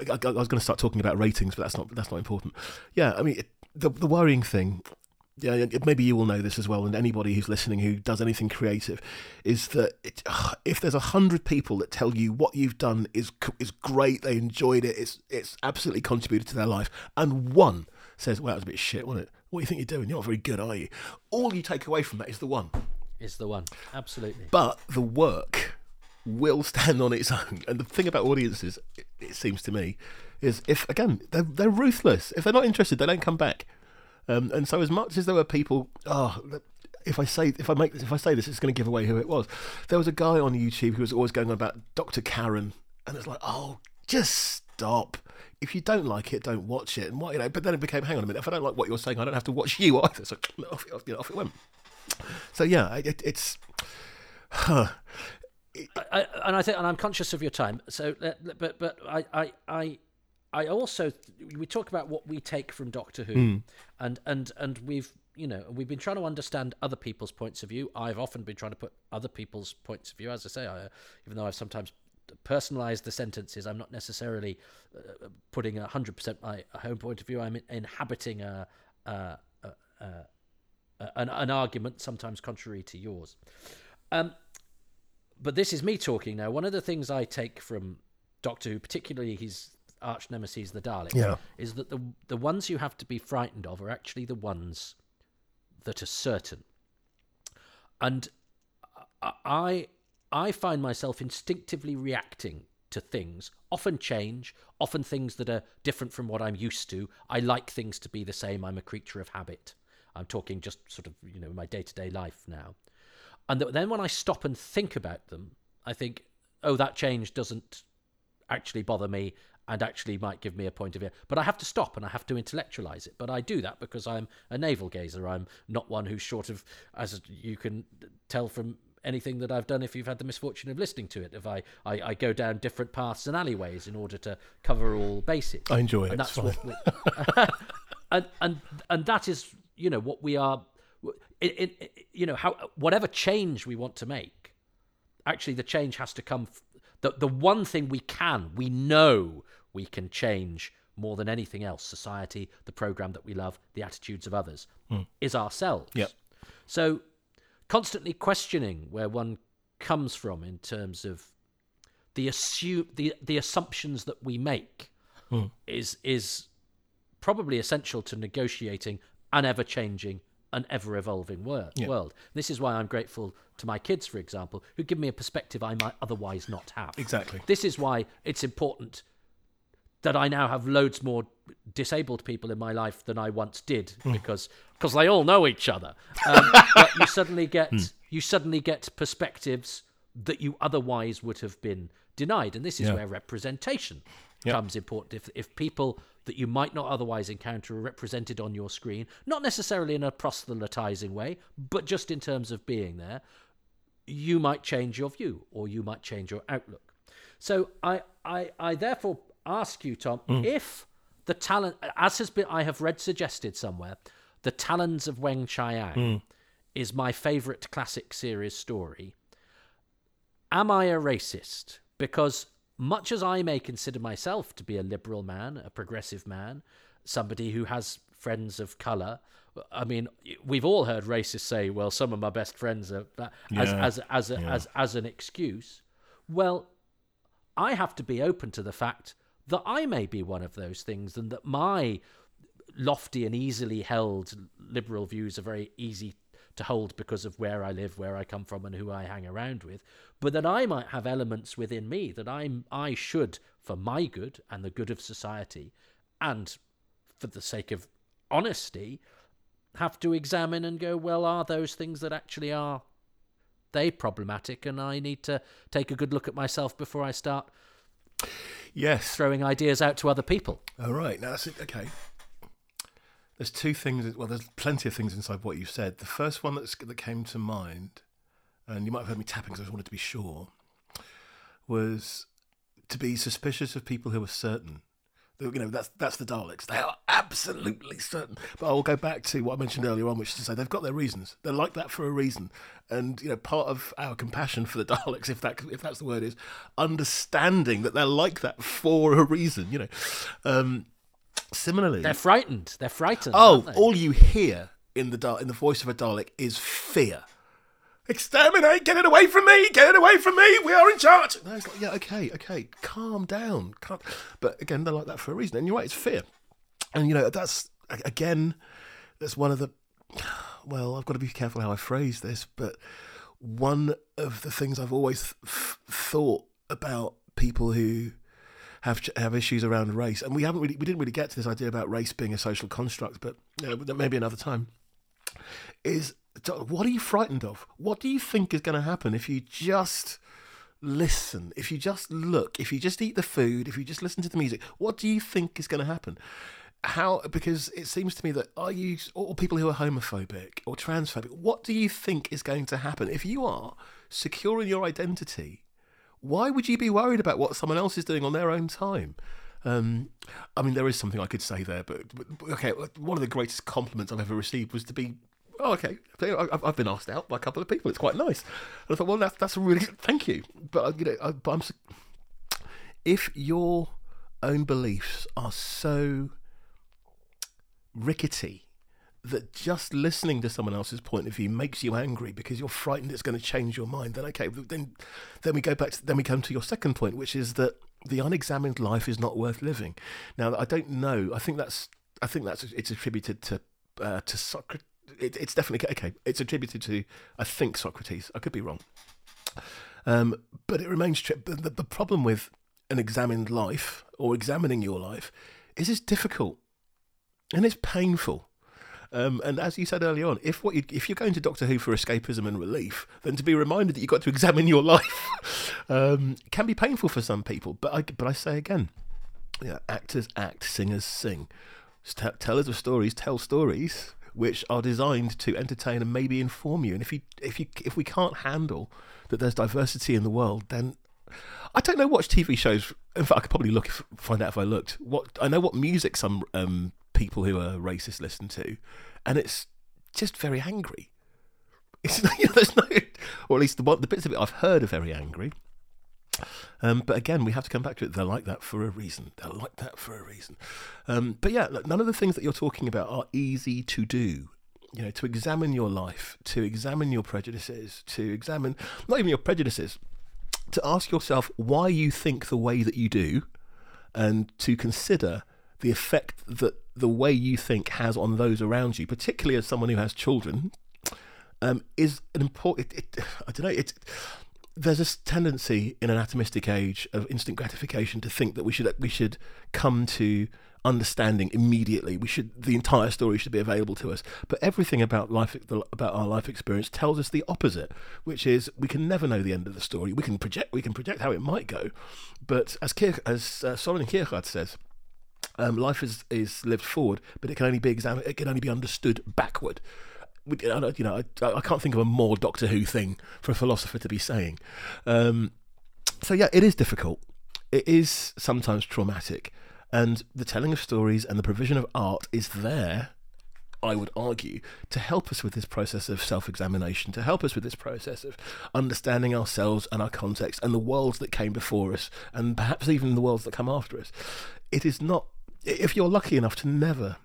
B: I, I was going to start talking about ratings, but that's not that's not important. Yeah, I mean it, the the worrying thing. Yeah, maybe you will know this as well, and anybody who's listening who does anything creative, is that it, if there's a hundred people that tell you what you've done is is great, they enjoyed it, it's it's absolutely contributed to their life, and one says, "Well, that was a bit shit, wasn't it? What do you think you're doing? You're not very good, are you?" All you take away from that is the one.
A: Is the one absolutely?
B: But the work will stand on its own. And the thing about audiences, it, it seems to me, is if again they're they're ruthless. If they're not interested, they don't come back. Um, and so, as much as there were people, oh, if I say if I make this, if I say this, it's going to give away who it was. There was a guy on YouTube who was always going on about Dr. Karen, and it's like, oh, just stop. If you don't like it, don't watch it. And what you know, but then it became, hang on a minute. If I don't like what you're saying, I don't have to watch you either. So off, you know, off it went. So yeah, it, it's. Huh.
A: I, and I think, and I'm conscious of your time. So, but but I I I I also we talk about what we take from Doctor Who, and and and we've you know we've been trying to understand other people's points of view. I've often been trying to put other people's points of view. As I say, I, even though I've sometimes personalized the sentences, I'm not necessarily uh, putting a hundred percent my home point of view. I'm inhabiting a. a, a, a an, an argument sometimes contrary to yours. Um, but this is me talking now. One of the things I take from Doctor Who, particularly his arch nemesis, the Daleks,
B: Yeah.
A: is that the the ones you have to be frightened of are actually the ones that are certain. And I I find myself instinctively reacting to things, often change, often things that are different from what I'm used to. I like things to be the same. I'm a creature of habit. I'm talking just sort of, you know, my day to day life now. And then when I stop and think about them, I think, oh, that change doesn't actually bother me and actually might give me a point of view. But I have to stop and I have to intellectualize it. But I do that because I'm a navel gazer. I'm not one who's short of, as you can tell from anything that I've done if you've had the misfortune of listening to it. If I, I, I go down different paths and alleyways in order to cover all bases.
B: I enjoy it.
A: And that's what we, and and and that is you know what we are it, it, it- you know how whatever change we want to make actually the change has to come f- the the one thing we can we know we can change more than anything else society the program that we love the attitudes of others hmm. is ourselves.
B: Yep.
A: so constantly questioning where one comes from in terms of the assume the the assumptions that we make hmm. is is probably essential to negotiating an ever changing an ever evolving wor- world. This is why I'm grateful to my kids, for example, who give me a perspective I might otherwise not have.
B: Exactly.
A: This is why it's important that I now have loads more disabled people in my life than I once did because because they all know each other. Um, but you suddenly get you suddenly get perspectives that you otherwise would have been denied, and this is
B: Yeah.
A: where representation
B: Yeah.
A: comes important. If if people that you might not otherwise encounter are represented on your screen, not necessarily in a proselytizing way, but just in terms of being there, you might change your view or you might change your outlook. So I, I, I therefore ask you, Tom, mm. if the talent, as has been, I have read suggested somewhere, the talons of Weng-Chiang mm. is my favorite classic series story. Am I a racist? Because much as I may consider myself to be a liberal man, a progressive man, somebody who has friends of color, I mean, we've all heard racists say, "Well, some of my best friends are," as yeah. as as a, yeah. as as an excuse. Well, I have to be open to the fact that I may be one of those things, and that my lofty and easily held liberal views are very easy to hold because of where I live, where I come from, and who I hang around with, but that I might have elements within me that I'm I should, for my good and the good of society, and for the sake of honesty, have to examine and go, well, are those things that actually are they problematic, and I need to take a good look at myself before I start.
B: Yes,
A: throwing ideas out to other people.
B: All right, now that's it. Okay, there's two things. Well, there's plenty of things inside what you said. The first one that's, that came to mind, and you might have heard me tapping because I just wanted to be sure, was to be suspicious of people who are certain. You know, that's that's the Daleks. They are absolutely certain. But I will go back to what I mentioned earlier on, which is to say they've got their reasons. They're like that for a reason. And you know, part of our compassion for the Daleks, if that if that's the word, is understanding that they're like that for a reason. You know. Um, Similarly,
A: they're frightened. They're frightened.
B: Oh, all you hear in the in the voice of a Dalek is fear. Exterminate! Get it away from me! Get it away from me! We are in charge. No, it's like, yeah, okay, okay, calm down. Calm. But again, they're like that for a reason. And you're right, it's fear. And you know, that's again, that's one of the. Well, I've got to be careful how I phrase this, but one of the things I've always th- thought about people who have have issues around race, and we haven't really we didn't really get to this idea about race being a social construct, but maybe another time. Is what are you frightened of? What do you think is going to happen if you just listen, if you just look, if you just eat the food, if you just listen to the music? What do you think is going to happen? How? Because it seems to me that are you or people who are homophobic or transphobic? What do you think is going to happen if you are secure in your identity? Why would you be worried about what someone else is doing on their own time? Um, I mean, there is something I could say there, but, but, okay. One of the greatest compliments I've ever received was to be, oh, okay. I've been asked out by a couple of people. It's quite nice. And I thought, well, that's that's really thank you. But you know, I, but I'm, if your own beliefs are so rickety that just listening to someone else's point of view makes you angry because you're frightened it's going to change your mind, then okay, then then we go back to, then we come to your second point, which is that the unexamined life is not worth living. Now, I don't know. I think that's I think that's it's attributed to uh, to Socrates. It, it's definitely okay. It's attributed to I think Socrates. I could be wrong, um, but it remains true. The, the problem with an examined life or examining your life is it's difficult and it's painful um, and as you said earlier on, if what you, if you're going to Doctor Who for escapism and relief, then to be reminded that you've got to examine your life um, can be painful for some people. But I but I say again, actors act, singers sing, tellers of stories tell stories which are designed to entertain and maybe inform you. And if you if you if we can't handle that there's diversity in the world, then I don't know. Watch TV shows. In fact, I could probably look if, find out if I looked. What I know what music some um, people who are racist listen to, and it's just very angry. It's you know, there's no, or at least the the bits of it I've heard are very angry. Um, but again, we have to come back to it. They're like that for a reason. They're like that for a reason. Um, but yeah, look, none of the things that you're talking about are easy to do. You know, to examine your life, to examine your prejudices, to examine not even your prejudices, to ask yourself why you think the way that you do, and to consider the effect that the way you think has on those around you, particularly as someone who has children, um, is an important. It, it, I don't know. There's a tendency in an atomistic age of instant gratification to think that we should we should come to understanding immediately. We should the entire story should be available to us. But everything about life about our life experience tells us the opposite, which is we can never know the end of the story. We can project we can project how it might go, but as Kier, as uh, Soren Kierkegaard says, Um, life is, is lived forward, but it can only be. It can only be understood backward. I You know, I, I can't think of a more Doctor Who thing for a philosopher to be saying. Um, so yeah, it is difficult. It is sometimes traumatic, and the telling of stories and the provision of art is there. I would argue to help us with this process of self-examination, to help us with this process of understanding ourselves and our context and the worlds that came before us, and perhaps even the worlds that come after us. It is not. If you're lucky enough to never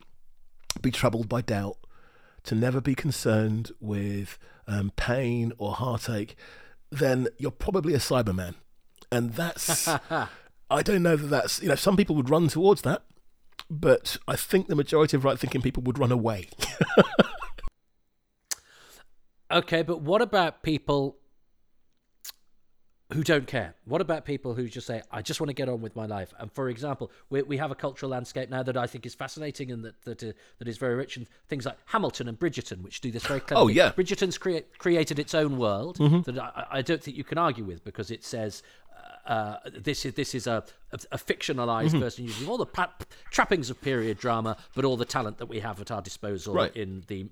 B: be troubled by doubt, to never be concerned with um, pain or heartache, then you're probably a Cyberman. And that's, I don't know that that's, you know, some people would run towards that, but I think the majority of right thinking people would run away.
A: Okay, but what about people who don't care? What about people who just say, "I just want to get on with my life"? And for example, we, we have a cultural landscape now that I think is fascinating and that that, uh, that is very rich, and things like Hamilton and Bridgerton, which do this very cleverly.
B: Oh, yeah. Mm-hmm.
A: Bridgerton's crea- created its own world that I, I don't think you can argue with because it says. Uh, this is this is a a, a fictionalized
B: Mm-hmm.
A: version using all the pa- trappings of period drama, but all the talent that we have at our disposal
B: Right.
A: in the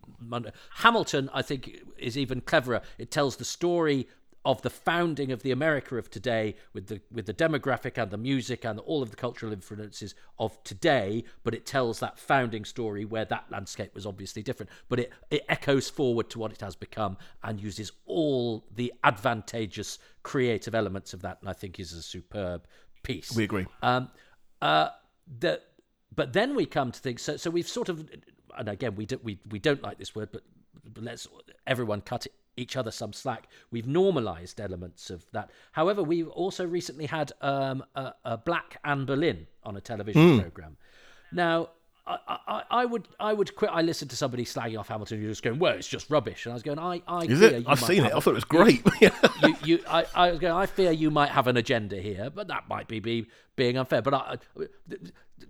A: Hamilton. I think is even cleverer. It tells the story of the founding of the America of today with the with the demographic and the music and all of the cultural influences of today, but it tells that founding story where that landscape was obviously different. But it, it echoes forward to what it has become and uses all the advantageous creative elements of that, and I think is a superb piece.
B: we agree.
A: Um, uh, the, but then we come to things. So, so we've sort of, and again, we don't, we, we don't like this word, but let's everyone cut it, each other some slack. We've normalised elements of that. However, we've also recently had um, a, a Black Anne Boleyn on a television program. Now. I, I, I would I would quit. I listened to somebody slagging off Hamilton. You're just going, well, it's just rubbish. And I was going, I, I
B: Is
A: fear
B: it? I've seen it. I thought it was great.
A: you, you, I, I was going. I fear you might have an agenda here, but that might be, be being unfair. But I,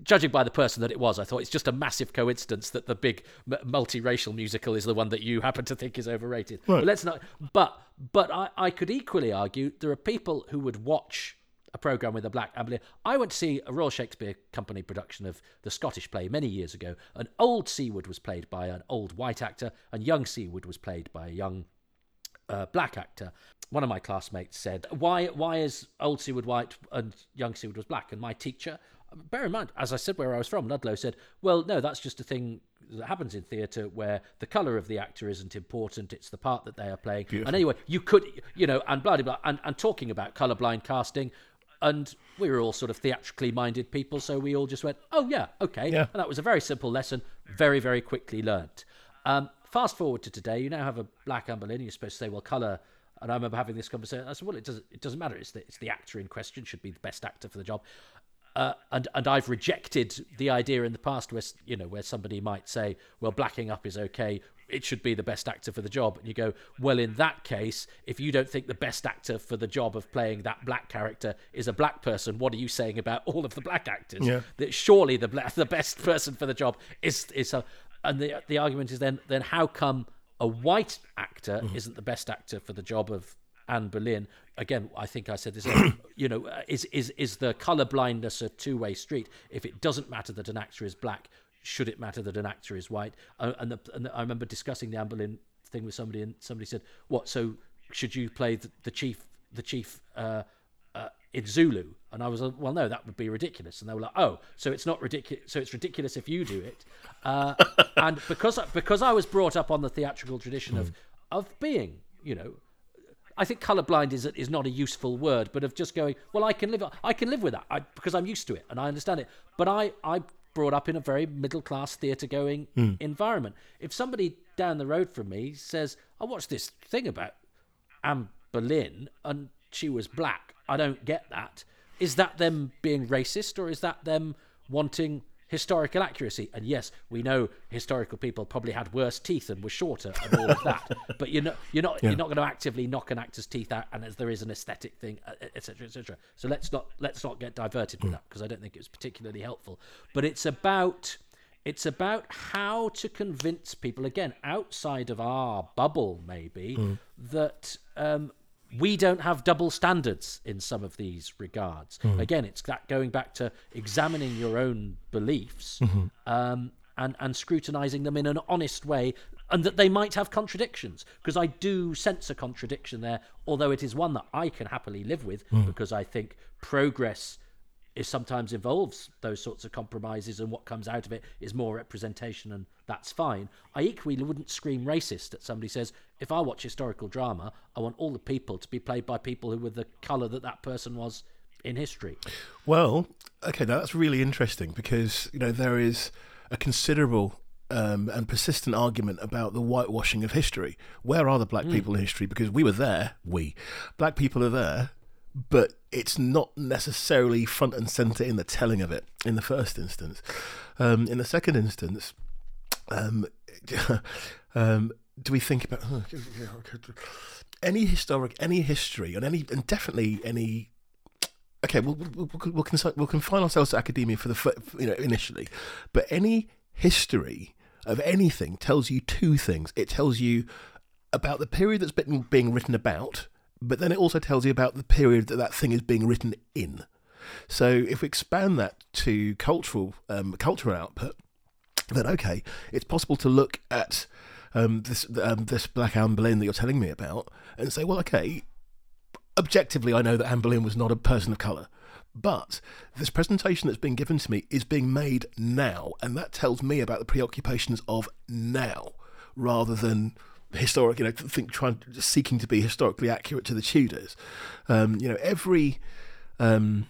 A: judging by the person that it was, I thought it's just a massive coincidence that the big m- multiracial musical is the one that you happen to think is overrated. But let's not. But but I, I could equally argue there are people who would watch a program with a black Anne Boleyn. I went to see a Royal Shakespeare Company production of the Scottish play many years ago. An old Siward was played by an old white actor, and young Siward was played by a young uh, black actor. One of my classmates said, "Why why is old Siward white and young Siward was black?" And my teacher, bear in mind, as I said where I was from, Ludlow said, "Well, no, that's just a thing." That happens in theatre where the colour of the actor isn't important; it's the part that they are playing. And anyway, you could, you know, and blah blah blah, and, and talking about colourblind casting, and we were all sort of theatrically minded people, so we all just went, "Oh yeah, okay,"
B: Yeah.
A: and that was a very simple lesson, very very quickly learnt. Um, fast forward to today, you now have a black Boleyn. You're supposed to say, well, colour. And I remember having this conversation. I said, well, it doesn't. It doesn't matter. It's the it's the actor in question should be the best actor for the job. Uh, and and I've rejected the idea in the past where you know where somebody might say, well, blacking up is okay. It should be the best actor for the job. And you go, well, in that case, if you don't think the best actor for the job of playing that black character is a black person, what are you saying about all of the black actors?
B: Yeah.
A: That surely the the best person for the job is is a, and the the argument is then then how come a white actor isn't the best actor for the job of Anne Boleyn? Again, I think I said this. you know, uh, is is is the color blindness a two way street? If it doesn't matter that an actor is black, should it matter that an actor is white? Uh, and, the, and the, I remember discussing the Anne Boleyn thing with somebody, and somebody said, "What? So should you play the, the chief? The chief?" Uh, uh, in Zulu, and I was like, well, no, that would be ridiculous. And they were like, oh, so it's not ridiculous. So it's ridiculous if you do it. Uh, and because because I was brought up on the theatrical tradition of of being, you know, I think colorblind is is not a useful word, but of just going, well, I can live I can live with that I, because I'm used to it and I understand it. But I I brought up in a very middle class theatre going hmm. environment. If somebody down the road from me says, I watched this thing about Anne Boleyn and she was black, I don't get that. Is that them being racist or is that them wanting historical accuracy? And yes, we know historical people probably had worse teeth and were shorter and all of that. but you're not you're not you're not going to actively knock an actor's teeth out, and as there is an aesthetic thing, uh, uh, etc. etc. So let's not let's not get diverted with mm. that because I don't think it was particularly helpful. But it's about it's about how to convince people again outside of our bubble maybe mm. that um, we don't have double standards in some of these regards.
B: Hmm.
A: Again, it's that going back to examining your own beliefs
B: Mm-hmm.
A: um, and and scrutinizing them in an honest way, and that they might have contradictions. Because I do sense a contradiction there, although it is one that I can happily live with,
B: Hmm.
A: because I think progress is sometimes involves those sorts of compromises, and what comes out of it is more representation, and that's fine. I equally wouldn't scream racist at somebody says, if I watch historical drama, I want all the people to be played by people who were the colour that that person was in history.
B: Well, okay, now that's really interesting because you know there is a considerable um, and persistent argument about the whitewashing of history. Where are the black people in history? Because we were there, we black people are there, but it's not necessarily front and center in the telling of it. In the first instance, um, in the second instance, um, um, do we think about any historic, any history, and any, and definitely any okay, we'll we'll, we'll, consi- we'll confine ourselves to academia for the fir- you know initially, but any history of anything tells you two things. It tells you about the period that's been being written about, but then it also tells you about the period that that thing is being written in. So if we expand that to cultural um, cultural output, then okay, it's possible to look at um, this um, this Black Anne Boleyn that you're telling me about and say, well, okay, objectively, I know that Anne Boleyn was not a person of colour. But this presentation that's being given to me is being made now, and that tells me about the preoccupations of now, rather than historic. You know, think trying seeking to be historically accurate to the Tudors. Um, you know, every um,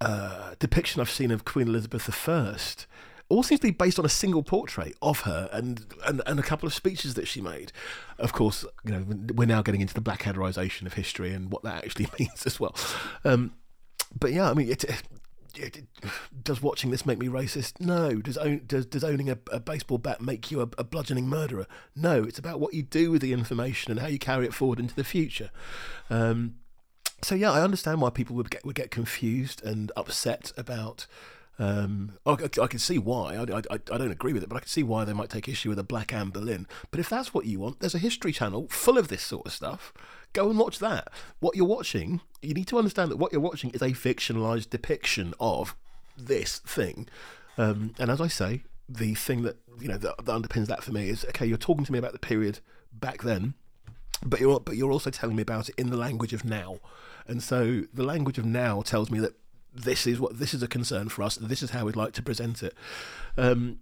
B: uh, depiction I've seen of Queen Elizabeth I all seems to be based on a single portrait of her and, and, and a couple of speeches that she made. Of course, you know we're now getting into the blackadderization of history and what that actually means as well. Um, but yeah, I mean, it, it, it, does watching this make me racist? No. Does own, does, does owning a, a baseball bat make you a, a bludgeoning murderer? No. It's about what you do with the information and how you carry it forward into the future. Um, so yeah, I understand why people would get would get confused and upset about. Um, I, I, can see why. I, I, I don't agree with it, but I can see why they might take issue with a Black Anne Boleyn. But if that's what you want, there's a History Channel full of this sort of stuff. Go and watch that. What you're watching, you need to understand that what you're watching is a fictionalized depiction of this thing. Um, and as I say, the thing that you know that, that underpins that for me is okay. You're talking to me about the period back then, but you're but you're also telling me about it in the language of now, and so the language of now tells me that this is what this is a concern for us. This is how we'd like to present it. Um,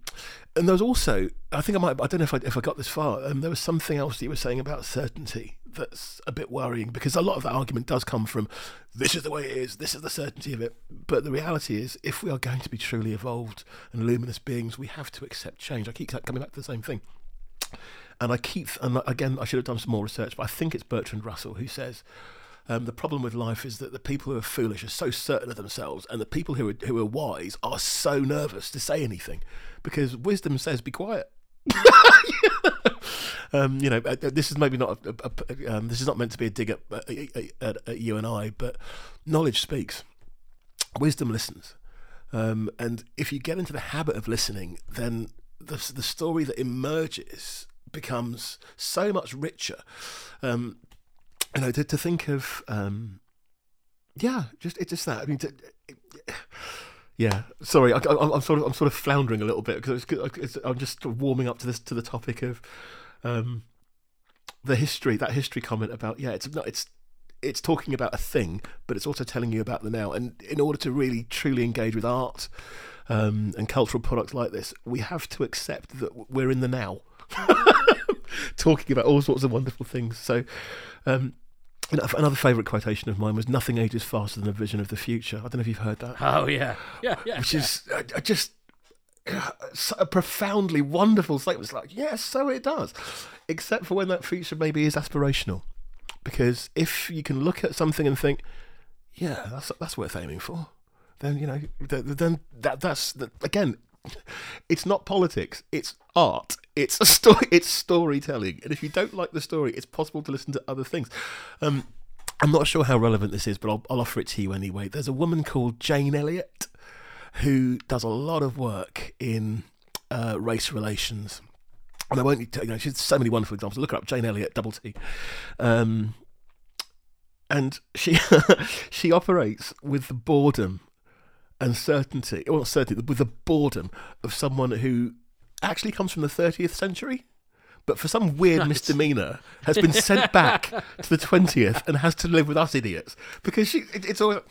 B: and there was also, I think I might, I don't know if I if I got this far. Um, there was something else that you were saying about certainty that's a bit worrying because a lot of that argument does come from this is the way it is, this is the certainty of it. But the reality is, if we are going to be truly evolved and luminous beings, we have to accept change. I keep coming back to the same thing. And I keep, and again, I should have done some more research, but I think it's Bertrand Russell who says um, the problem with life is that the people who are foolish are so certain of themselves, and the people who are who are wise are so nervous to say anything because wisdom says be quiet. um, you know, uh, this is maybe not a, a, a, um, this is not meant to be a dig at, at, at, you and I, but knowledge speaks, wisdom listens, um, and if you get into the habit of listening, then the the story that emerges becomes so much richer. Um, you know, to, to think of, um, yeah, just it's just that. I mean, to, it, yeah. Sorry, I, am sort of I'm sort of floundering a little bit because it's, it's, I'm just warming up to this to the topic of um, the history. That history comment about yeah, it's not it's it's talking about a thing, but it's also telling you about the now. And in order to really truly engage with art um, and cultural products like this, we have to accept that we're in the now. talking about all sorts of wonderful things. So, um, another favourite quotation of mine was "Nothing ages faster than a vision of the future." I don't know if you've heard that.
A: Oh yeah, yeah, yeah.
B: Which
A: yeah.
B: is uh, just uh, a profoundly wonderful statement. It's like, yes, so it does, except for when that future maybe is aspirational, because if you can look at something and think, yeah, that's that's worth aiming for, then you know, then that that's again it's not politics it's art. It's a story it's storytelling. And if you don't like the story it's possible to listen to other things. Um, i'm not sure how relevant this is but I'll, I'll, offer it to you anyway. There's a woman called jane elliott who does a lot of work in uh, race relations. And I won't, you know, she's so many wonderful examples. Look her up, Jane Elliott, double T. Um, and she she operates with the boredom and certainty, well, not certainty, with the boredom of someone who actually comes from the 30th century, but for some weird
A: Right.
B: misdemeanor has been sent back to the 20th and has to live with us idiots because she, it, it's all.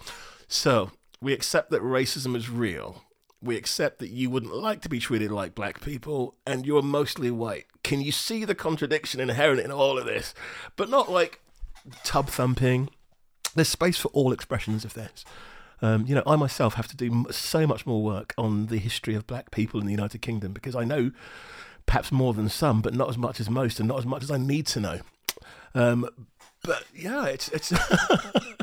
B: So we accept that racism is real. We accept that you wouldn't like to be treated like black people, and you're mostly white. Can you see the contradiction inherent in all of this? But not like tub thumping. There's space for all expressions of this. Um, you know, I myself have to do so much more work on the history of black people in the United Kingdom because I know perhaps more than some, but not as much as most, and not as much as I need to know. Um, but yeah, it's it's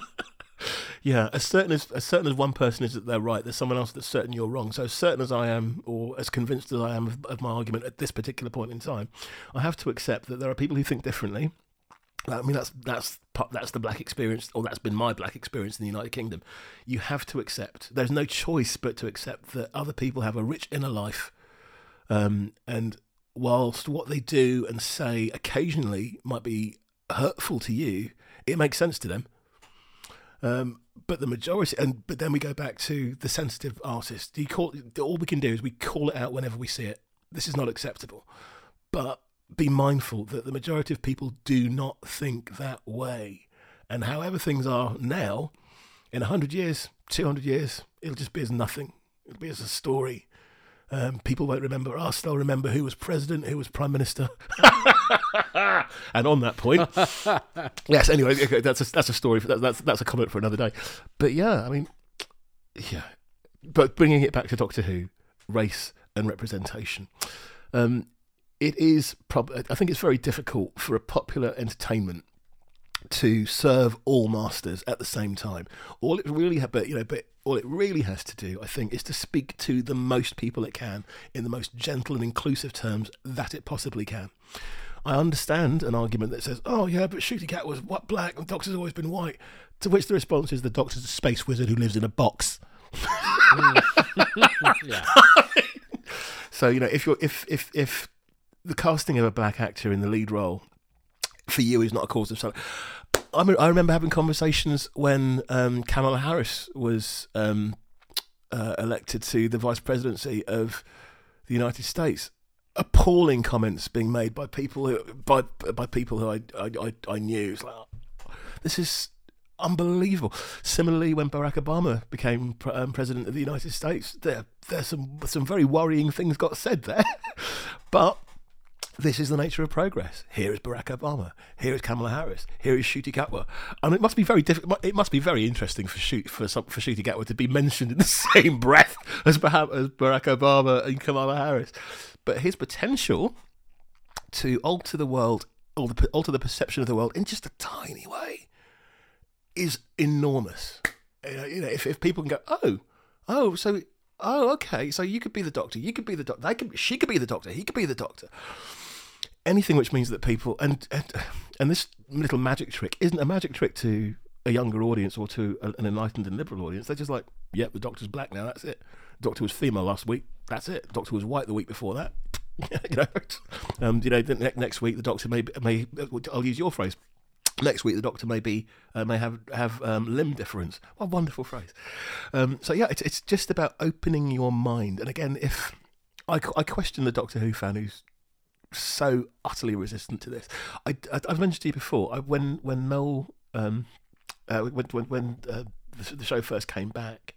B: yeah, as certain as as certain as one person is that they're right, there's someone else that's certain you're wrong. So as certain as I am, or as convinced as I am of, of my argument at this particular point in time, I have to accept that there are people who think differently. I mean, that's that's that's the black experience, or that's been my black experience in the United Kingdom. You have to accept. There's no choice but to accept that other people have a rich inner life, um, and whilst what they do and say occasionally might be hurtful to you, it makes sense to them. Um, but the majority, and but then we go back to the sensitive artist. You call all we can do is we call it out whenever we see it. This is not acceptable, but be mindful that the majority of people do not think that way. And however things are now, in hundred years, two hundred years, it'll just be as nothing. It'll be as a story. Um, people won't remember us. They'll remember who was president, who was prime minister. and on that point, yes. Anyway, okay, that's a, that's a story. For, that, that's that's a comment for another day. But yeah, I mean, yeah. But bringing it back to Doctor Who, race and representation. Um, it is prob- I think it's very difficult for a popular entertainment to serve all masters at the same time. All it really ha- but you know, but all it really has to do, I think, is to speak to the most people it can in the most gentle and inclusive terms that it possibly can. I understand an argument that says, "Oh yeah, but Ncuti Gatwa's what black and Doctor's always been white." To which the response is, "The Doctor's a space wizard who lives in a box." Mm.
A: Yeah.
B: So you know, if you're if if if the casting of a black actor in the lead role for you is not a cause of sorrow. I, remember having conversations when um, Kamala Harris was um, uh, elected to the vice presidency of the United States. Appalling comments being made by people who by by people who I I, I, knew. It's like this is unbelievable. Similarly, when Barack Obama became um, president of the United States, there there's some some very worrying things got said there, but this is the nature of progress. Here is Barack Obama. Here is Kamala Harris. Here is Ncuti Gatwa. And it must be very difficult. It must be very interesting for shoot for some, for Gatwa to be mentioned in the same breath as, as Barack Obama and Kamala Harris. But his potential to alter the world, or the, alter the perception of the world in just a tiny way, is enormous. You know, you know, if if people can go, oh, oh, so. Oh, okay. So you could be the doctor. You could be the doctor. They could. She could be the doctor. He could be the doctor anything which means that people and and, and this little magic trick isn't a magic trick to a younger audience or to an enlightened and liberal audience. They're just like, yep, the doctor's black now. That's it. Doctor was female last week. That's it. Doctor was white the week before that. you know, um, you know. the ne- Next week, the doctor may may. I'll use your phrase. Next week, the doctor may be uh, may have have um, limb difference. What a wonderful phrase. Um, so yeah, it's it's just about opening your mind. And again, if I, I question the Doctor Who fan who's so utterly resistant to this. I, I, have mentioned to you before I, when when Mel um, uh, when when, when uh, the, the show first came back,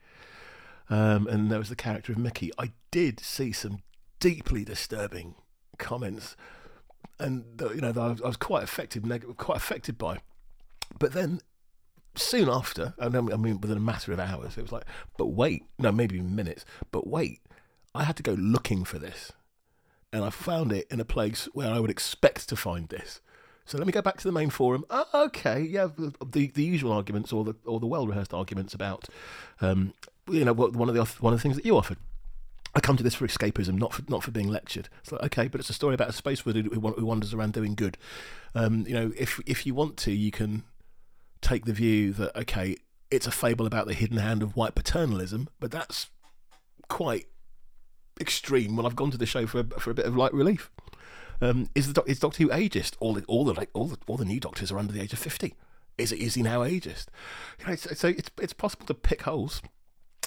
B: um, and there was the character of Mickey. I did see some deeply disturbing comments, and uh, you know I was, I was quite affected, neg- quite affected by. But then soon after, and I mean within a matter of hours, it was like, but wait, no, maybe minutes, but wait, I had to go looking for this and I found it in a place where I would expect to find this. So let me go back to the main forum. Ah, okay, yeah, the the usual arguments or the or the well rehearsed arguments about, um, you know, one of the one of the things that you offered. I come to this for escapism, not for not for being lectured. It's like okay, but it's a story about a space who, who wanders around doing good. Um, you know, if if you want to, you can take the view that okay, it's a fable about the hidden hand of white paternalism, but that's quite extreme when I've gone to the show for a, for a bit of light relief. Um, is the is Doctor Who ageist? All the all the like all the all the new doctors are under the age of fifty. Is it is he now ageist? You know, so, so it's it's possible to pick holes,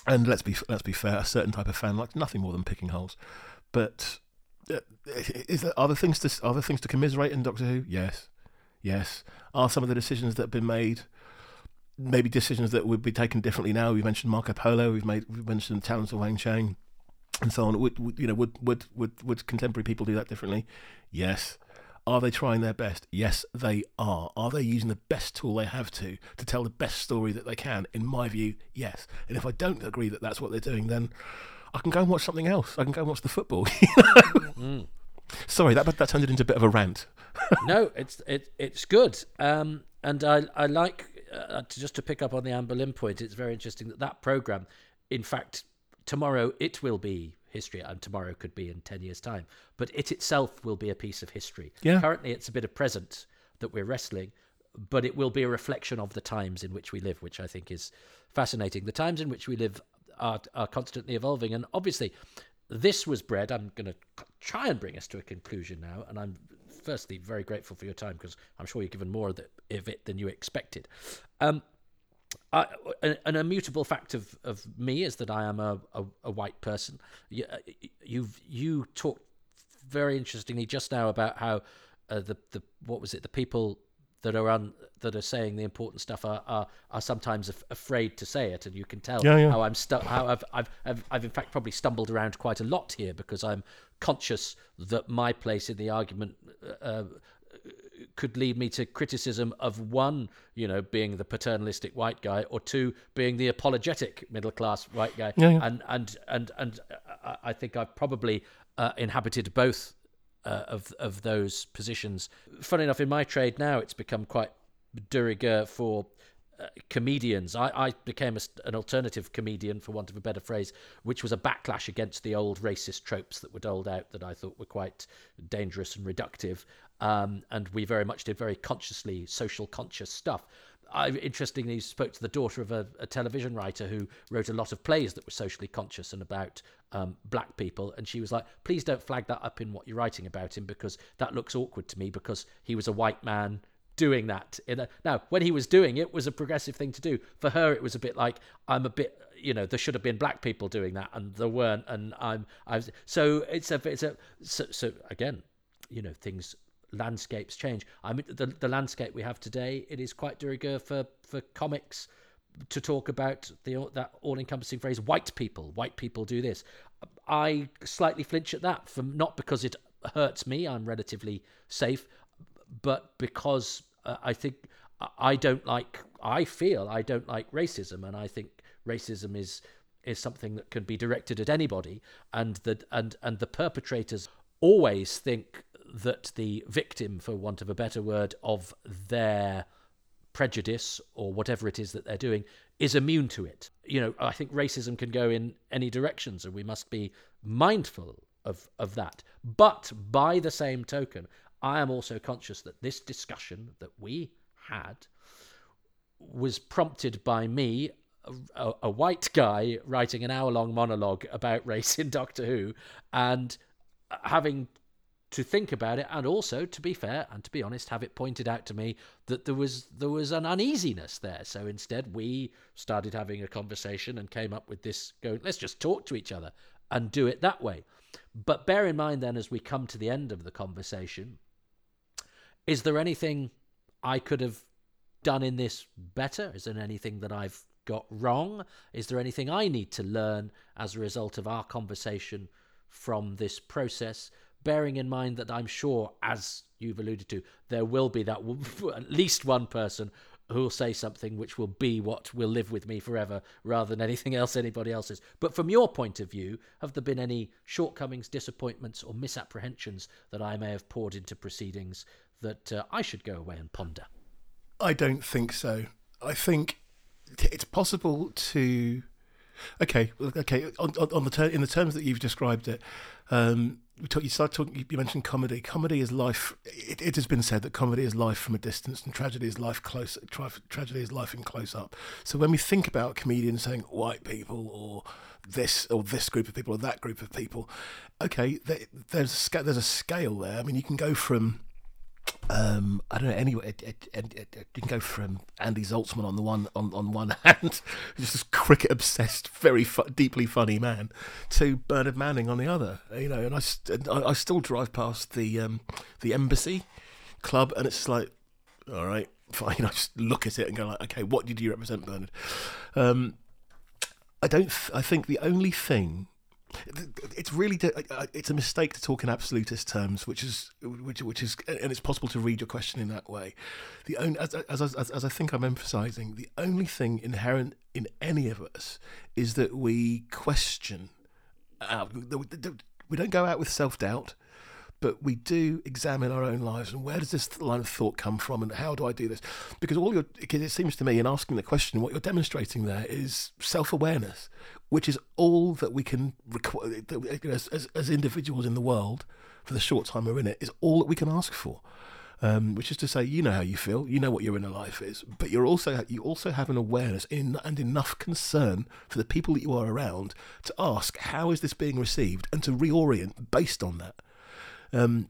B: and let's be let's be fair, a certain type of fan likes nothing more than picking holes. But uh, is there other things to other things to commiserate in Doctor Who? Yes, yes. Are some of the decisions that have been made? Maybe decisions that would be taken differently now. We mentioned Marco Polo. We've made we mentioned the talons of Weng-Chiang, and so on. Would, would you know? Would, would would would contemporary people do that differently? Yes. Are they trying their best? Yes, they are. Are they using the best tool they have to to tell the best story that they can? In my view, yes. And if I don't agree that that's what they're doing, then I can go and watch something else. I can go and watch the football. mm. Sorry, that that turned it into a bit of a rant.
A: no, it's it, it's good, um, and I I like uh, to, just to pick up on the Anne Boleyn point. It's very interesting that that program, in fact, tomorrow it will be history, and tomorrow could be in 10 years' time. But it itself will be a piece of history.
B: Yeah.
A: Currently, it's a bit of present that we're wrestling, but it will be a reflection of the times in which we live, which I think is fascinating. The times in which we live are, are constantly evolving. And obviously, this was bred. I'm going to try and bring us to a conclusion now. And I'm firstly very grateful for your time because I'm sure you've given more of it than you expected. Um, uh, an, immutable fact of, of me is that I am a, a, a white person. You, uh, you've you talked very interestingly just now about how uh, the the what was it the people that are on that are saying the important stuff are are, are sometimes af- afraid to say it, and you can tell
B: yeah, yeah.
A: how I'm stu- how I've, I've I've I've in fact probably stumbled around quite a lot here because I'm conscious that my place in the argument uh, could lead me to criticism of one, you know, being the paternalistic white guy, or two, being the apologetic middle class white guy.
B: Yeah, yeah.
A: And and and and I think I've probably uh, inhabited both uh, of of those positions. Funny enough, in my trade now, it's become quite de rigueur for uh, comedians. I, I became a, an alternative comedian, for want of a better phrase, which was a backlash against the old racist tropes that were doled out that I thought were quite dangerous and reductive. Um, and we very much did very consciously social conscious stuff. I interestingly spoke to the daughter of a, a, television writer who wrote a lot of plays that were socially conscious and about um, black people, and she was like, "Please don't flag that up in what you're writing about him because that looks awkward to me because he was a white man doing that." A, now, when he was doing it, was a progressive thing to do. For her, it was a bit like, "I'm a bit." You know, there should have been black people doing that, and there weren't. And I'm, I was, so it's a, it's a, so, so again, you know, things landscapes change. I mean, the the landscape we have today, it is quite de rigueur for for comics to talk about the that all-encompassing phrase "white people." White people do this. I slightly flinch at that, from not because it hurts me. I'm relatively safe, but because uh, I think I don't like. I feel I don't like racism, and I think racism is is something that can be directed at anybody, and that and and the perpetrators always think that the victim, for want of a better word, of their prejudice or whatever it is that they're doing is immune to it. You know, I think racism can go in any directions and we must be mindful of, of that. But by the same token, I am also conscious that this discussion that we had was prompted by me, a, a white guy, writing an hour long monologue about race in Doctor Who and having to think about it and also to be fair and to be honest have it pointed out to me that there was there was an uneasiness there. So instead we started having a conversation and came up with this going let's just talk to each other and do it that way. But bear in mind then as we come to the end of the conversation is there anything i could have done in this better? Is there anything that i've got wrong? Is there anything i need to learn as a result of our conversation from this process bearing in mind that I'm sure, as you've alluded to, there will be that at least one person who will say something which will be what will live with me forever rather than anything else anybody else is. But from your point of view, have there been any shortcomings, disappointments, or misapprehensions that I may have poured into proceedings that uh, I should go away and ponder?
B: I don't think so. I think it's possible to. Okay, okay. On, on, on the ter- in the terms that you've described it, um, we talk, you start talking. You mentioned comedy. Comedy is life. It, it, has been said that comedy is life from a distance, and tragedy is life close. Tra- tragedy is life in close up. So when we think about comedians saying white people or this or this group of people or that group of people, okay, there, there's a, there's a scale there. I mean, you can go from um, I don't know. Anyway, it, it, it, it, you can go from Andy Zaltzman on the one on, on one hand, just this cricket obsessed, very fu- deeply funny man, to Bernard Manning on the other. You know, and I, st- I, I still drive past the um, the embassy club, and it's like, all right, fine. I just look at it and go like, okay, what did you represent, Bernard? Um, I don't. Th- I think the only thing it's really it's a mistake to talk in absolutist terms, which is which which is and it's possible to read your question in that way. The only as as as, as I think I'm emphasising, the only thing inherent in any of us is that we question. Uh, we don't go out with self doubt but we do examine our own lives and where does this line of thought come from and how do I do this? Because all you're, because it seems to me in asking the question, what you're demonstrating there is self awareness, which is all that we can require as, as, as, individuals in the world for the short time we're in it, is all that we can ask for. Um, which is to say, you know how you feel, you know what your inner life is, but you're also you also have an awareness in, and enough concern for the people that you are around to ask how is this being received and to reorient based on that. Um,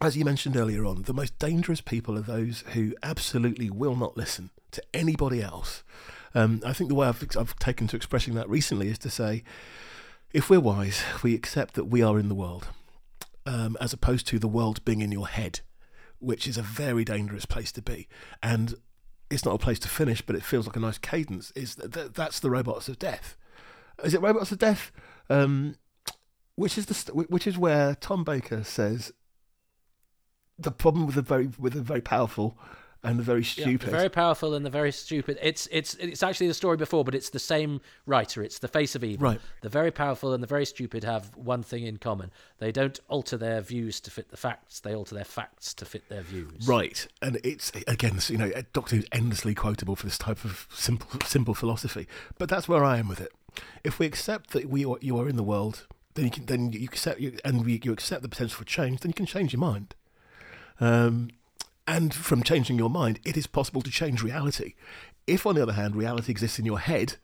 B: as you mentioned earlier on, the most dangerous people are those who absolutely will not listen to anybody else. Um, I think the way I've, I've taken to expressing that recently is to say, if we're wise, we accept that we are in the world, um, as opposed to the world being in your head, which is a very dangerous place to be. And it's not a place to finish, but it feels like a nice cadence. Is that that's the robots of death? Is it robots of death? Um, which is the which is where Tom Baker says the problem with the very with the very powerful and the very stupid.
A: Yeah, the very powerful and the very stupid. It's it's it's actually the story before, but it's the same writer. It's the face of evil.
B: Right.
A: The very powerful and the very stupid have one thing in common: they don't alter their views to fit the facts. They alter their facts to fit their views.
B: Right. And it's again, you know, Doctor Who's endlessly quotable for this type of simple simple philosophy. But that's where I am with it. If we accept that we are, you are in the world then you can then you accept you, and you accept the potential for change, then you can change your mind. Um, and from changing your mind, it is possible to change reality. If, on the other hand, reality exists in your head,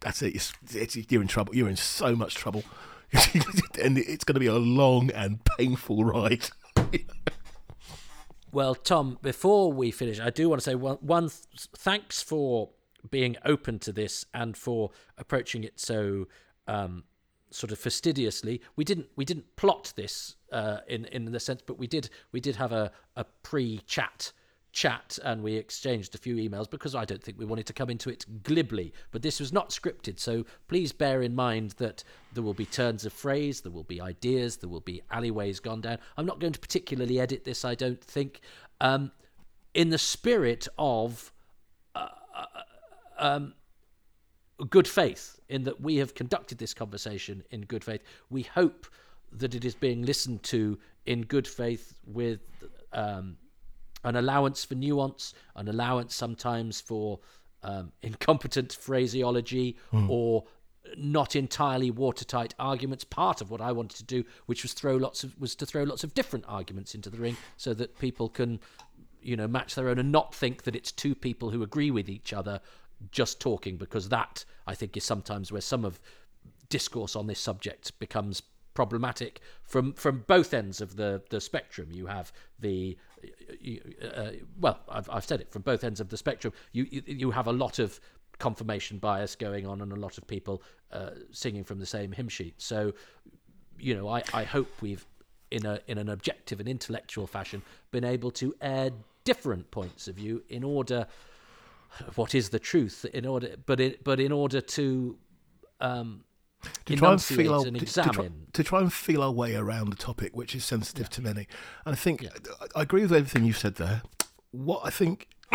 B: that's it. It's, it's, you're in trouble. You're in so much trouble, and it's going to be a long and painful ride.
A: well, Tom, before we finish, I do want to say one, one thanks for being open to this and for approaching it so um, sort of fastidiously. We didn't we didn't plot this uh, in in the sense, but we did we did have a, a pre chat chat and we exchanged a few emails because I don't think we wanted to come into it glibly. But this was not scripted, so please bear in mind that there will be turns of phrase, there will be ideas, there will be alleyways gone down. I'm not going to particularly edit this, I don't think. Um, in the spirit of uh, uh um, good faith in that we have conducted this conversation in good faith. We hope that it is being listened to in good faith with um, an allowance for nuance, an allowance sometimes for um, incompetent phraseology mm. or not entirely watertight arguments. Part of what I wanted to do, which was throw lots of, was to throw lots of different arguments into the ring, so that people can, you know, match their own and not think that it's two people who agree with each other just talking because that I think is sometimes where some of discourse on this subject becomes problematic from from both ends of the the spectrum. You have the uh, well, I've, I've said it from both ends of the spectrum. You you have a lot of confirmation bias going on and a lot of people uh, singing from the same hymn sheet. So, you know, I, I hope we've in a in an objective and intellectual fashion been able to air different points of view in order what is the truth in order but it but in order to um
B: to try and feel our, and to, to, try, to, try, and feel our way around the topic which is sensitive yeah. to many and i think yeah. I, I agree with everything you've said there what i think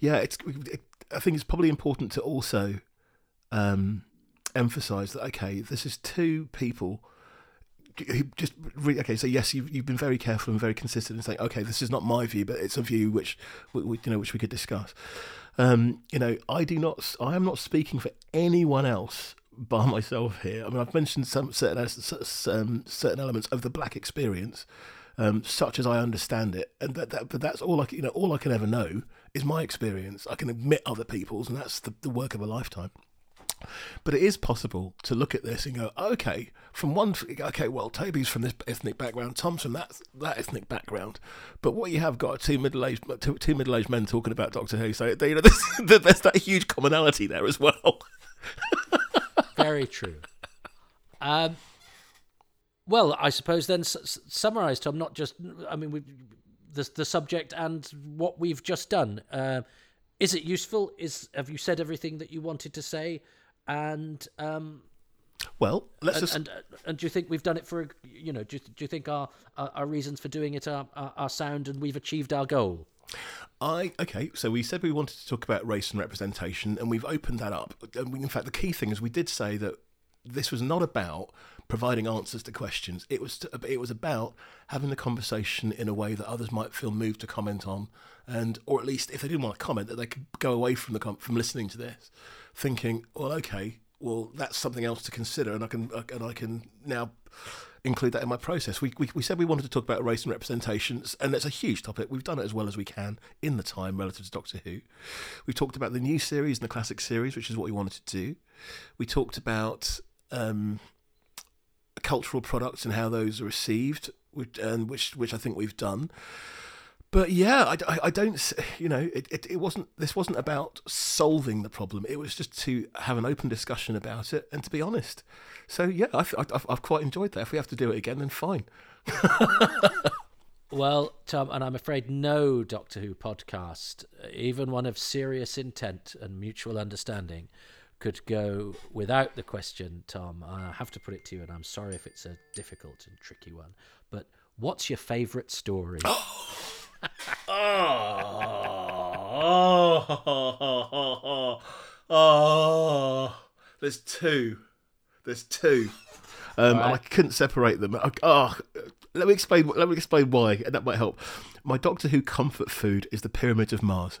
B: yeah it's it, i think it's probably important to also um emphasize that okay this is two people just re- okay. So yes, you've you've been very careful and very consistent in saying, okay, this is not my view, but it's a view which we, you know which we could discuss. Um, you know, I do not. I am not speaking for anyone else by myself here. I mean, I've mentioned some certain um, certain elements of the black experience, um, such as I understand it, and that, that but that's all I you know all I can ever know is my experience. I can admit other people's, and that's the, the work of a lifetime. But it is possible to look at this and go, okay, from one, okay, well, Toby's from this ethnic background, Tom's from that that ethnic background. But what you have got are two middle aged two, two middle aged men talking about Doctor Who. So you know, there's, there's that huge commonality there as well.
A: Very true. Um, well, I suppose then s- summarise, Tom. Not just, I mean, we the the subject and what we've just done. Uh, is it useful? Is have you said everything that you wanted to say? And um,
B: well, let's
A: and,
B: just
A: and, and do you think we've done it for you know? Do you, do you think our, our, our reasons for doing it are, are are sound and we've achieved our goal?
B: I okay. So we said we wanted to talk about race and representation, and we've opened that up. And we, in fact, the key thing is we did say that this was not about providing answers to questions. It was to, it was about having the conversation in a way that others might feel moved to comment on, and or at least if they didn't want to comment, that they could go away from the from listening to this, thinking, well, okay, well that's something else to consider, and I can and I can now include that in my process. We, we, we said we wanted to talk about race and representations, and it's a huge topic. We've done it as well as we can in the time relative to Doctor Who. We've talked about the new series and the classic series, which is what we wanted to do. We talked about um, cultural products and how those are received, and which which I think we've done. But yeah, I, I, I don't, you know, it, it, it wasn't, this wasn't about solving the problem. It was just to have an open discussion about it and to be honest. So yeah, I've, I've, I've quite enjoyed that. If we have to do it again, then fine.
A: Well, Tom, and I'm afraid no Doctor Who podcast, even one of serious intent and mutual understanding, could go without the question, Tom. I have to put it to you, and I'm sorry if it's a difficult and tricky one, but what's your favourite story?
B: Oh, oh, there's two. There's two. Um, and I couldn't separate them. Oh, let me explain. Let me explain why, and that might help. My Doctor Who comfort food is the Pyramid of Mars,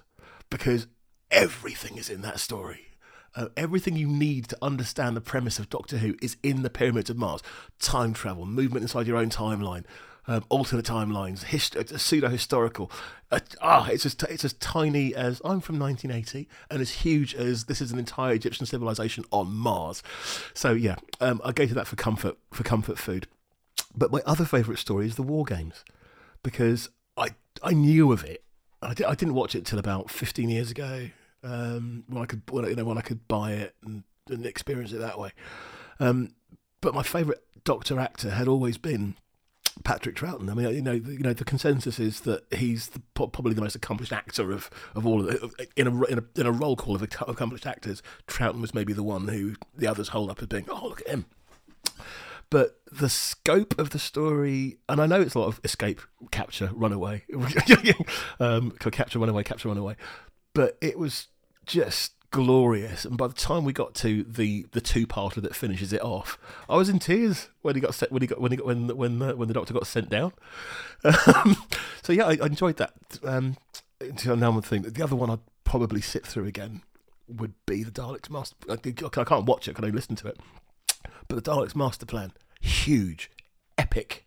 B: because everything is in that story. Uh, everything you need to understand the premise of Doctor Who is in the Pyramids of Mars. Time travel, movement inside your own timeline, um, alternate timelines, hist- it's pseudo historical. Uh, ah, it's as t- it's as tiny as I'm from 1980, and as huge as this is an entire Egyptian civilization on Mars. So yeah, um, I go to that for comfort for comfort food. But my other favourite story is the War Games, because I I knew of it. I, di- I didn't watch it till about 15 years ago, um, when I could when, you know when I could buy it and, and experience it that way. Um, but my favourite Doctor actor had always been Patrick Troughton. I mean, you know, you know, the consensus is that he's the, probably the most accomplished actor of, of all of the, in a in a in a roll call of accomplished actors. Troughton was maybe the one who the others hold up as being, oh, look at him. But the scope of the story, and I know it's a lot of escape, capture, runaway, um, capture, runaway, capture, runaway, but it was just glorious. And by the time we got to the the two parter that finishes it off, I was in tears when he got set when he got when he got when when the, when the doctor got sent down. Um, so yeah, I, I enjoyed that. Um, now, one thing, the other one I'd probably sit through again would be the Daleks Master. I, I can't watch it, can I listen to it. But the Daleks Master Plan, huge, epic,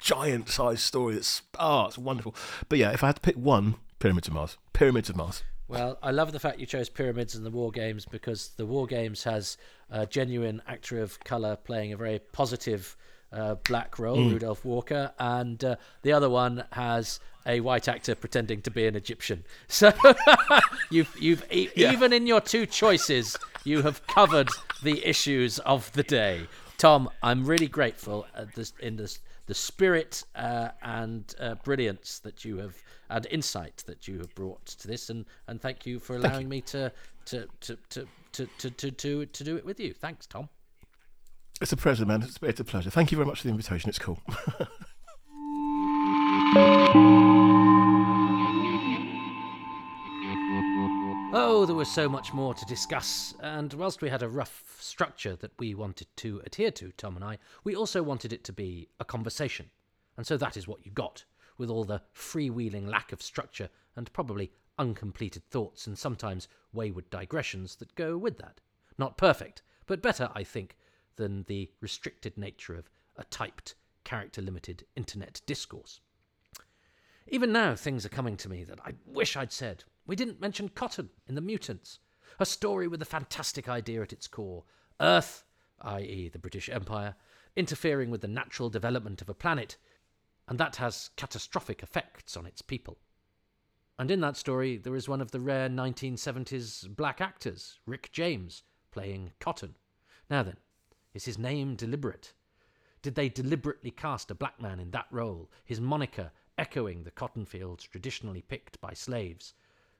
B: giant sized story. That's ah, it's wonderful. But yeah, if I had to pick one, Pyramids of Mars. Pyramids of Mars.
A: Well, I love the fact you chose Pyramids and the War Games because the War Games has a genuine actor of colour playing a very positive uh, black role, Rudolph Walker, and uh, the other one has a white actor pretending to be an Egyptian. So you've you've e-
B: Yeah.
A: even in your two choices, you have covered the issues of the day. Tom, I'm really grateful at this, in this the spirit uh, and uh, brilliance that you have and insight that you have brought to this, and, and thank you for allowing me to to, to, to, to, to, to, to to do it with you. Thanks, Tom.
B: It's a pleasure, man. It's, it's a pleasure. Thank you very much for the invitation. It's cool.
A: Oh, there was so much more to discuss, and whilst we had a rough structure that we wanted to adhere to, Tom and I, we also wanted it to be a conversation. And so that is what you got, with all the freewheeling lack of structure and probably uncompleted thoughts and sometimes wayward digressions that go with that. Not perfect, but better, I think, than the restricted nature of a typed, character limited internet discourse. Even now, things are coming to me that I wish I'd said. We didn't mention cotton in the mutants. A story with a fantastic idea at its core. Earth, i.e., the British Empire, interfering with the natural development of a planet, and that has catastrophic effects on its people. And in that story, there is one of the rare 1970s black actors, Rick James, playing Cotton. Now then, is his name deliberate? Did they deliberately cast a black man in that role, his moniker echoing the cotton fields traditionally picked by slaves?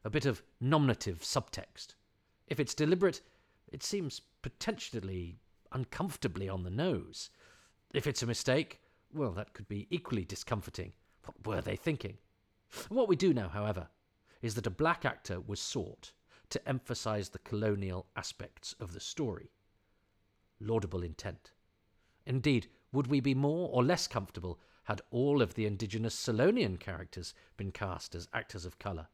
A: A bit of nominative subtext. If it's deliberate, it seems potentially uncomfortably on the nose. If it's a mistake, well, that could be equally discomforting. What were they thinking? What we do know, however, is that a black actor was sought to emphasize the colonial aspects of the story. Laudable intent. Indeed, would we be more or less comfortable had all of the indigenous Solonian characters been cast as actors of colour?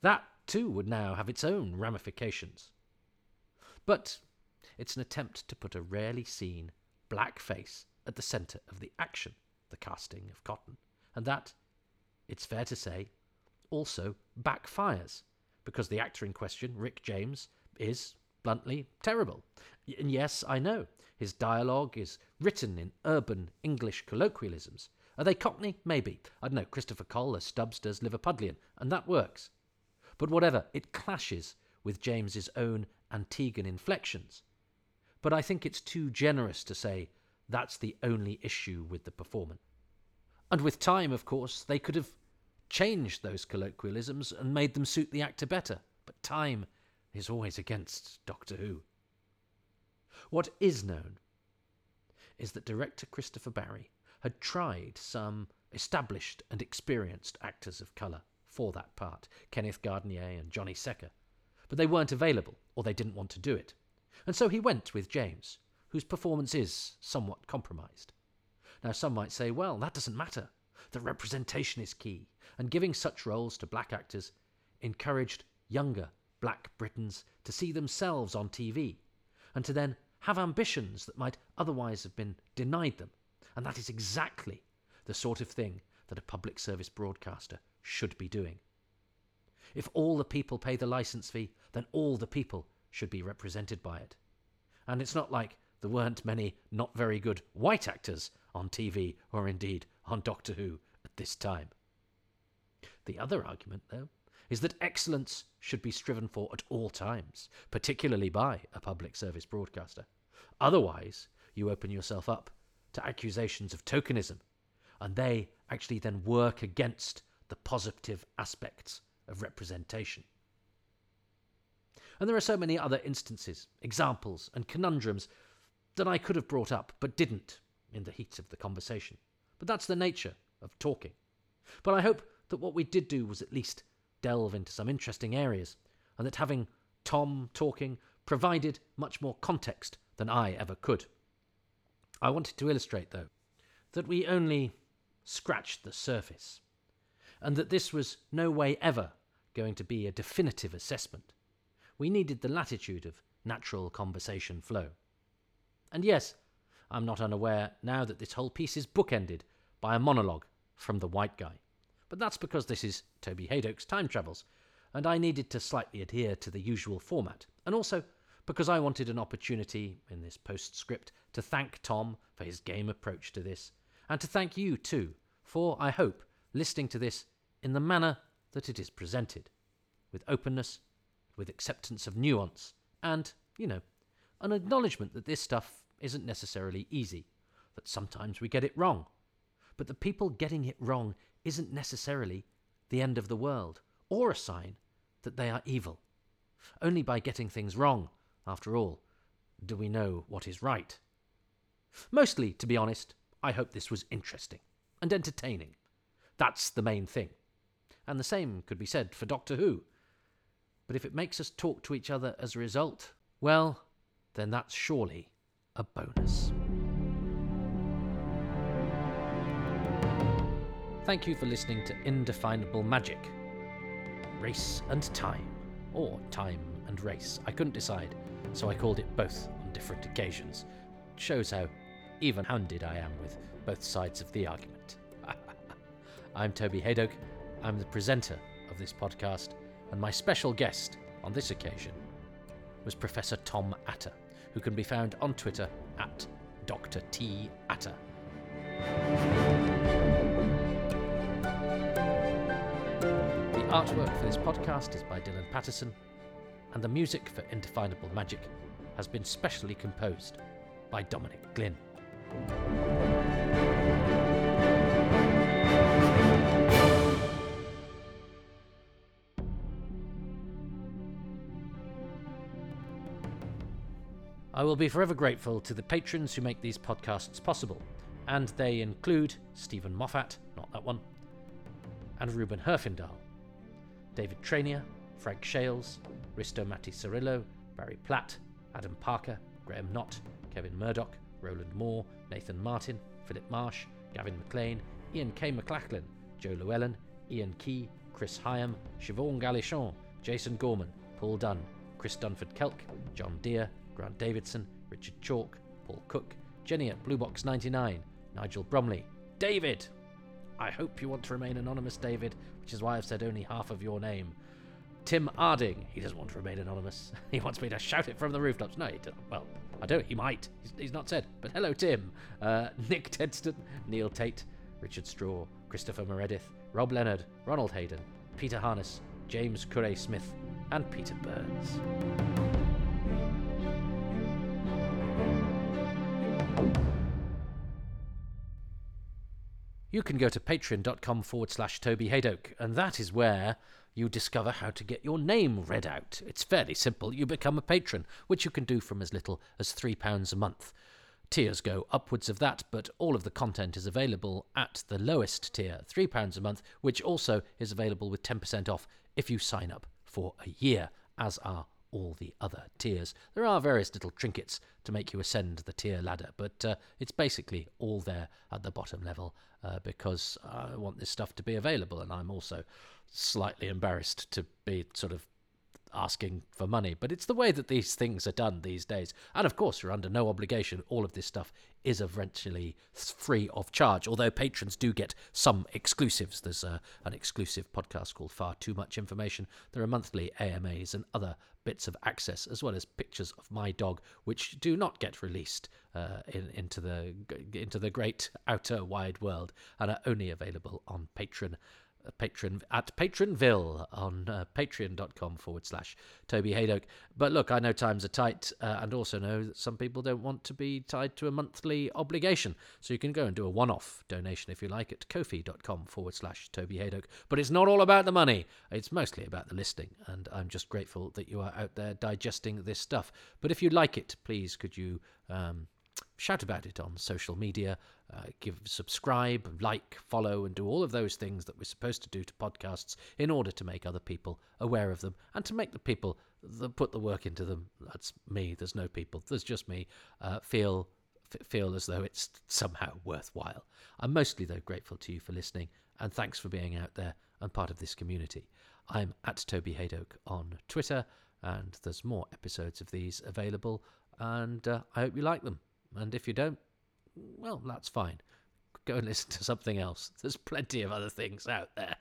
A: That, too, would now have its own ramifications. But it's an attempt to put a rarely seen black face at the centre of the action, the casting of Cotton, and that, it's fair to say, also backfires, because the actor in question, Rick James, is, bluntly, terrible. And yes, I know, his dialogue is written in urban English colloquialisms. Are they Cockney? Maybe. I don't know, Christopher Coll Stubbs does Liverpudlian, and that works. But whatever, it clashes with James's own Antiguan inflections. But I think it's too generous to say that's the only issue with the performance. And with time, of course, they could have changed those colloquialisms and made them suit the actor better. But time is always against Doctor Who. What is known is that director Christopher Barry had tried some established and experienced actors of colour for that part, Kenneth Gardnier and Johnny Sekka, but they weren't available or they didn't want to do it. And so he went with James, whose performance is somewhat compromised. Now, some might say, well, that doesn't matter. The representation is key, and giving such roles to black actors encouraged younger black Britons to see themselves on TV, and to then have ambitions that might otherwise have been denied them. And that is exactly the sort of thing that a public service broadcaster should be doing. If all the people pay the license fee, then all the people should be represented by it. And it's not like there weren't many not very good white actors on TV or indeed on Doctor Who at this time. The other argument, though, is that excellence should be striven for at all times, particularly by a public service broadcaster. Otherwise, you open yourself up to accusations of tokenism, and they actually then work against the positive aspects of representation. And there are so many other instances, examples, and conundrums that I could have brought up but didn't in the heat of the conversation. But that's the nature of talking. But I hope that what we did do was at least delve into some interesting areas, and that having Tom talking provided much more context than I ever could. I wanted to illustrate, though, that we only scratched the surface, and that this was no way ever going to be a definitive assessment. We needed the latitude of natural conversation flow. And yes, I'm not unaware now that this whole piece is bookended by a monologue from the white guy. But that's because this is Toby Hadoke's Time Travels, and I needed to slightly adhere to the usual format, and also because I wanted an opportunity in this postscript to thank Tom for his game approach to this, and to thank you too for, I hope, listening to this in the manner that it is presented, with openness, with acceptance of nuance, and, you know, an acknowledgement that this stuff isn't necessarily easy, that sometimes we get it wrong. But the people getting it wrong isn't necessarily the end of the world, or a sign that they are evil. Only by getting things wrong, after all, do we know what is right. Mostly, to be honest, I hope this was interesting and entertaining. That's the main thing. And the same could be said for Doctor Who. But if it makes us talk to each other as a result, well, then that's surely a bonus. Thank you for listening to Indefinable Magic. Race and Time, or Time and Race. I couldn't decide, so I called it both on different occasions. Shows how even handed I am with both sides of the argument. I'm Toby Hadoke. I'm the presenter of this podcast, and my special guest on this occasion was Professor Tom Attah, who can be found on Twitter at Dr. T. Attah. The artwork for this podcast is by Dylan Patterson, and the music for Indefinable Magic has been specially composed by Dominic Glynn. I will be forever grateful to the patrons who make these podcasts possible, and they include Stephen Moffat, not that one, and Ruben Herfindahl, David Trainier, Frank Shales, Risto Matti Cirillo, Barry Platt, Adam Parker, Graham Knott, Kevin Murdoch, Roland Moore, Nathan Martin, Philip Marsh, Gavin McLean, Ian K. McLachlan, Joe Llewellyn, Ian Key, Chris Hyam, Siobhan Galichon, Jason Gorman, Paul Dunn, Chris Dunford Kelk, John Deere, Grant Davidson, Richard Chalk, Paul Cook, Jenny at Bluebox 99, Nigel Bromley, David! I hope you want to remain anonymous, David, which is why I've said only half of your name. Tim Arding, he doesn't want to remain anonymous. He wants me to shout it from the rooftops. No, he doesn't. Well, I don't. He might. He's, he's not said. But hello, Tim. Uh, Nick Tedston, Neil Tate, Richard Straw, Christopher Meredith, Rob Leonard, Ronald Hayden, Peter Harness, James Curray Smith, and Peter Burns. you can go to patreon.com forward slash Toby Hadoke, and that is where you discover how to get your name read out. It's fairly simple. You become a patron, which you can do from as little as £3 a month. Tiers go upwards of that, but all of the content is available at the lowest tier, £3 a month, which also is available with 10% off if you sign up for a year, as are all the other tiers. There are various little trinkets to make you ascend the tier ladder, but uh, it's basically all there at the bottom level uh, because I want this stuff to be available, and I'm also slightly embarrassed to be sort of asking for money. But it's the way that these things are done these days. And of course, you're under no obligation. All of this stuff is eventually free of charge, although patrons do get some exclusives. There's a, an exclusive podcast called Far Too Much Information. There are monthly AMAs and other bits of access, as well as pictures of my dog, which do not get released uh, in, into the into the great outer wide world and are only available on Patreon patron at Patronville on uh, patreon.com forward slash Toby Hadoke. But look, I know times are tight uh, and also know that some people don't want to be tied to a monthly obligation. So you can go and do a one off donation if you like at ko-fi.com forward slash Toby Hadoke. But it's not all about the money, it's mostly about the listening. And I'm just grateful that you are out there digesting this stuff. But if you like it, please could you. Um, shout about it on social media, uh, give subscribe, like, follow, and do all of those things that we're supposed to do to podcasts in order to make other people aware of them and to make the people that put the work into them. That's me. There's no people. There's just me. Uh, feel feel as though it's somehow worthwhile. I'm mostly though grateful to you for listening and thanks for being out there and part of this community. I'm at Toby Hadoke on Twitter and there's more episodes of these available and uh, I hope you like them. And if you don't, well, that's fine. Go and listen to something else. There's plenty of other things out there.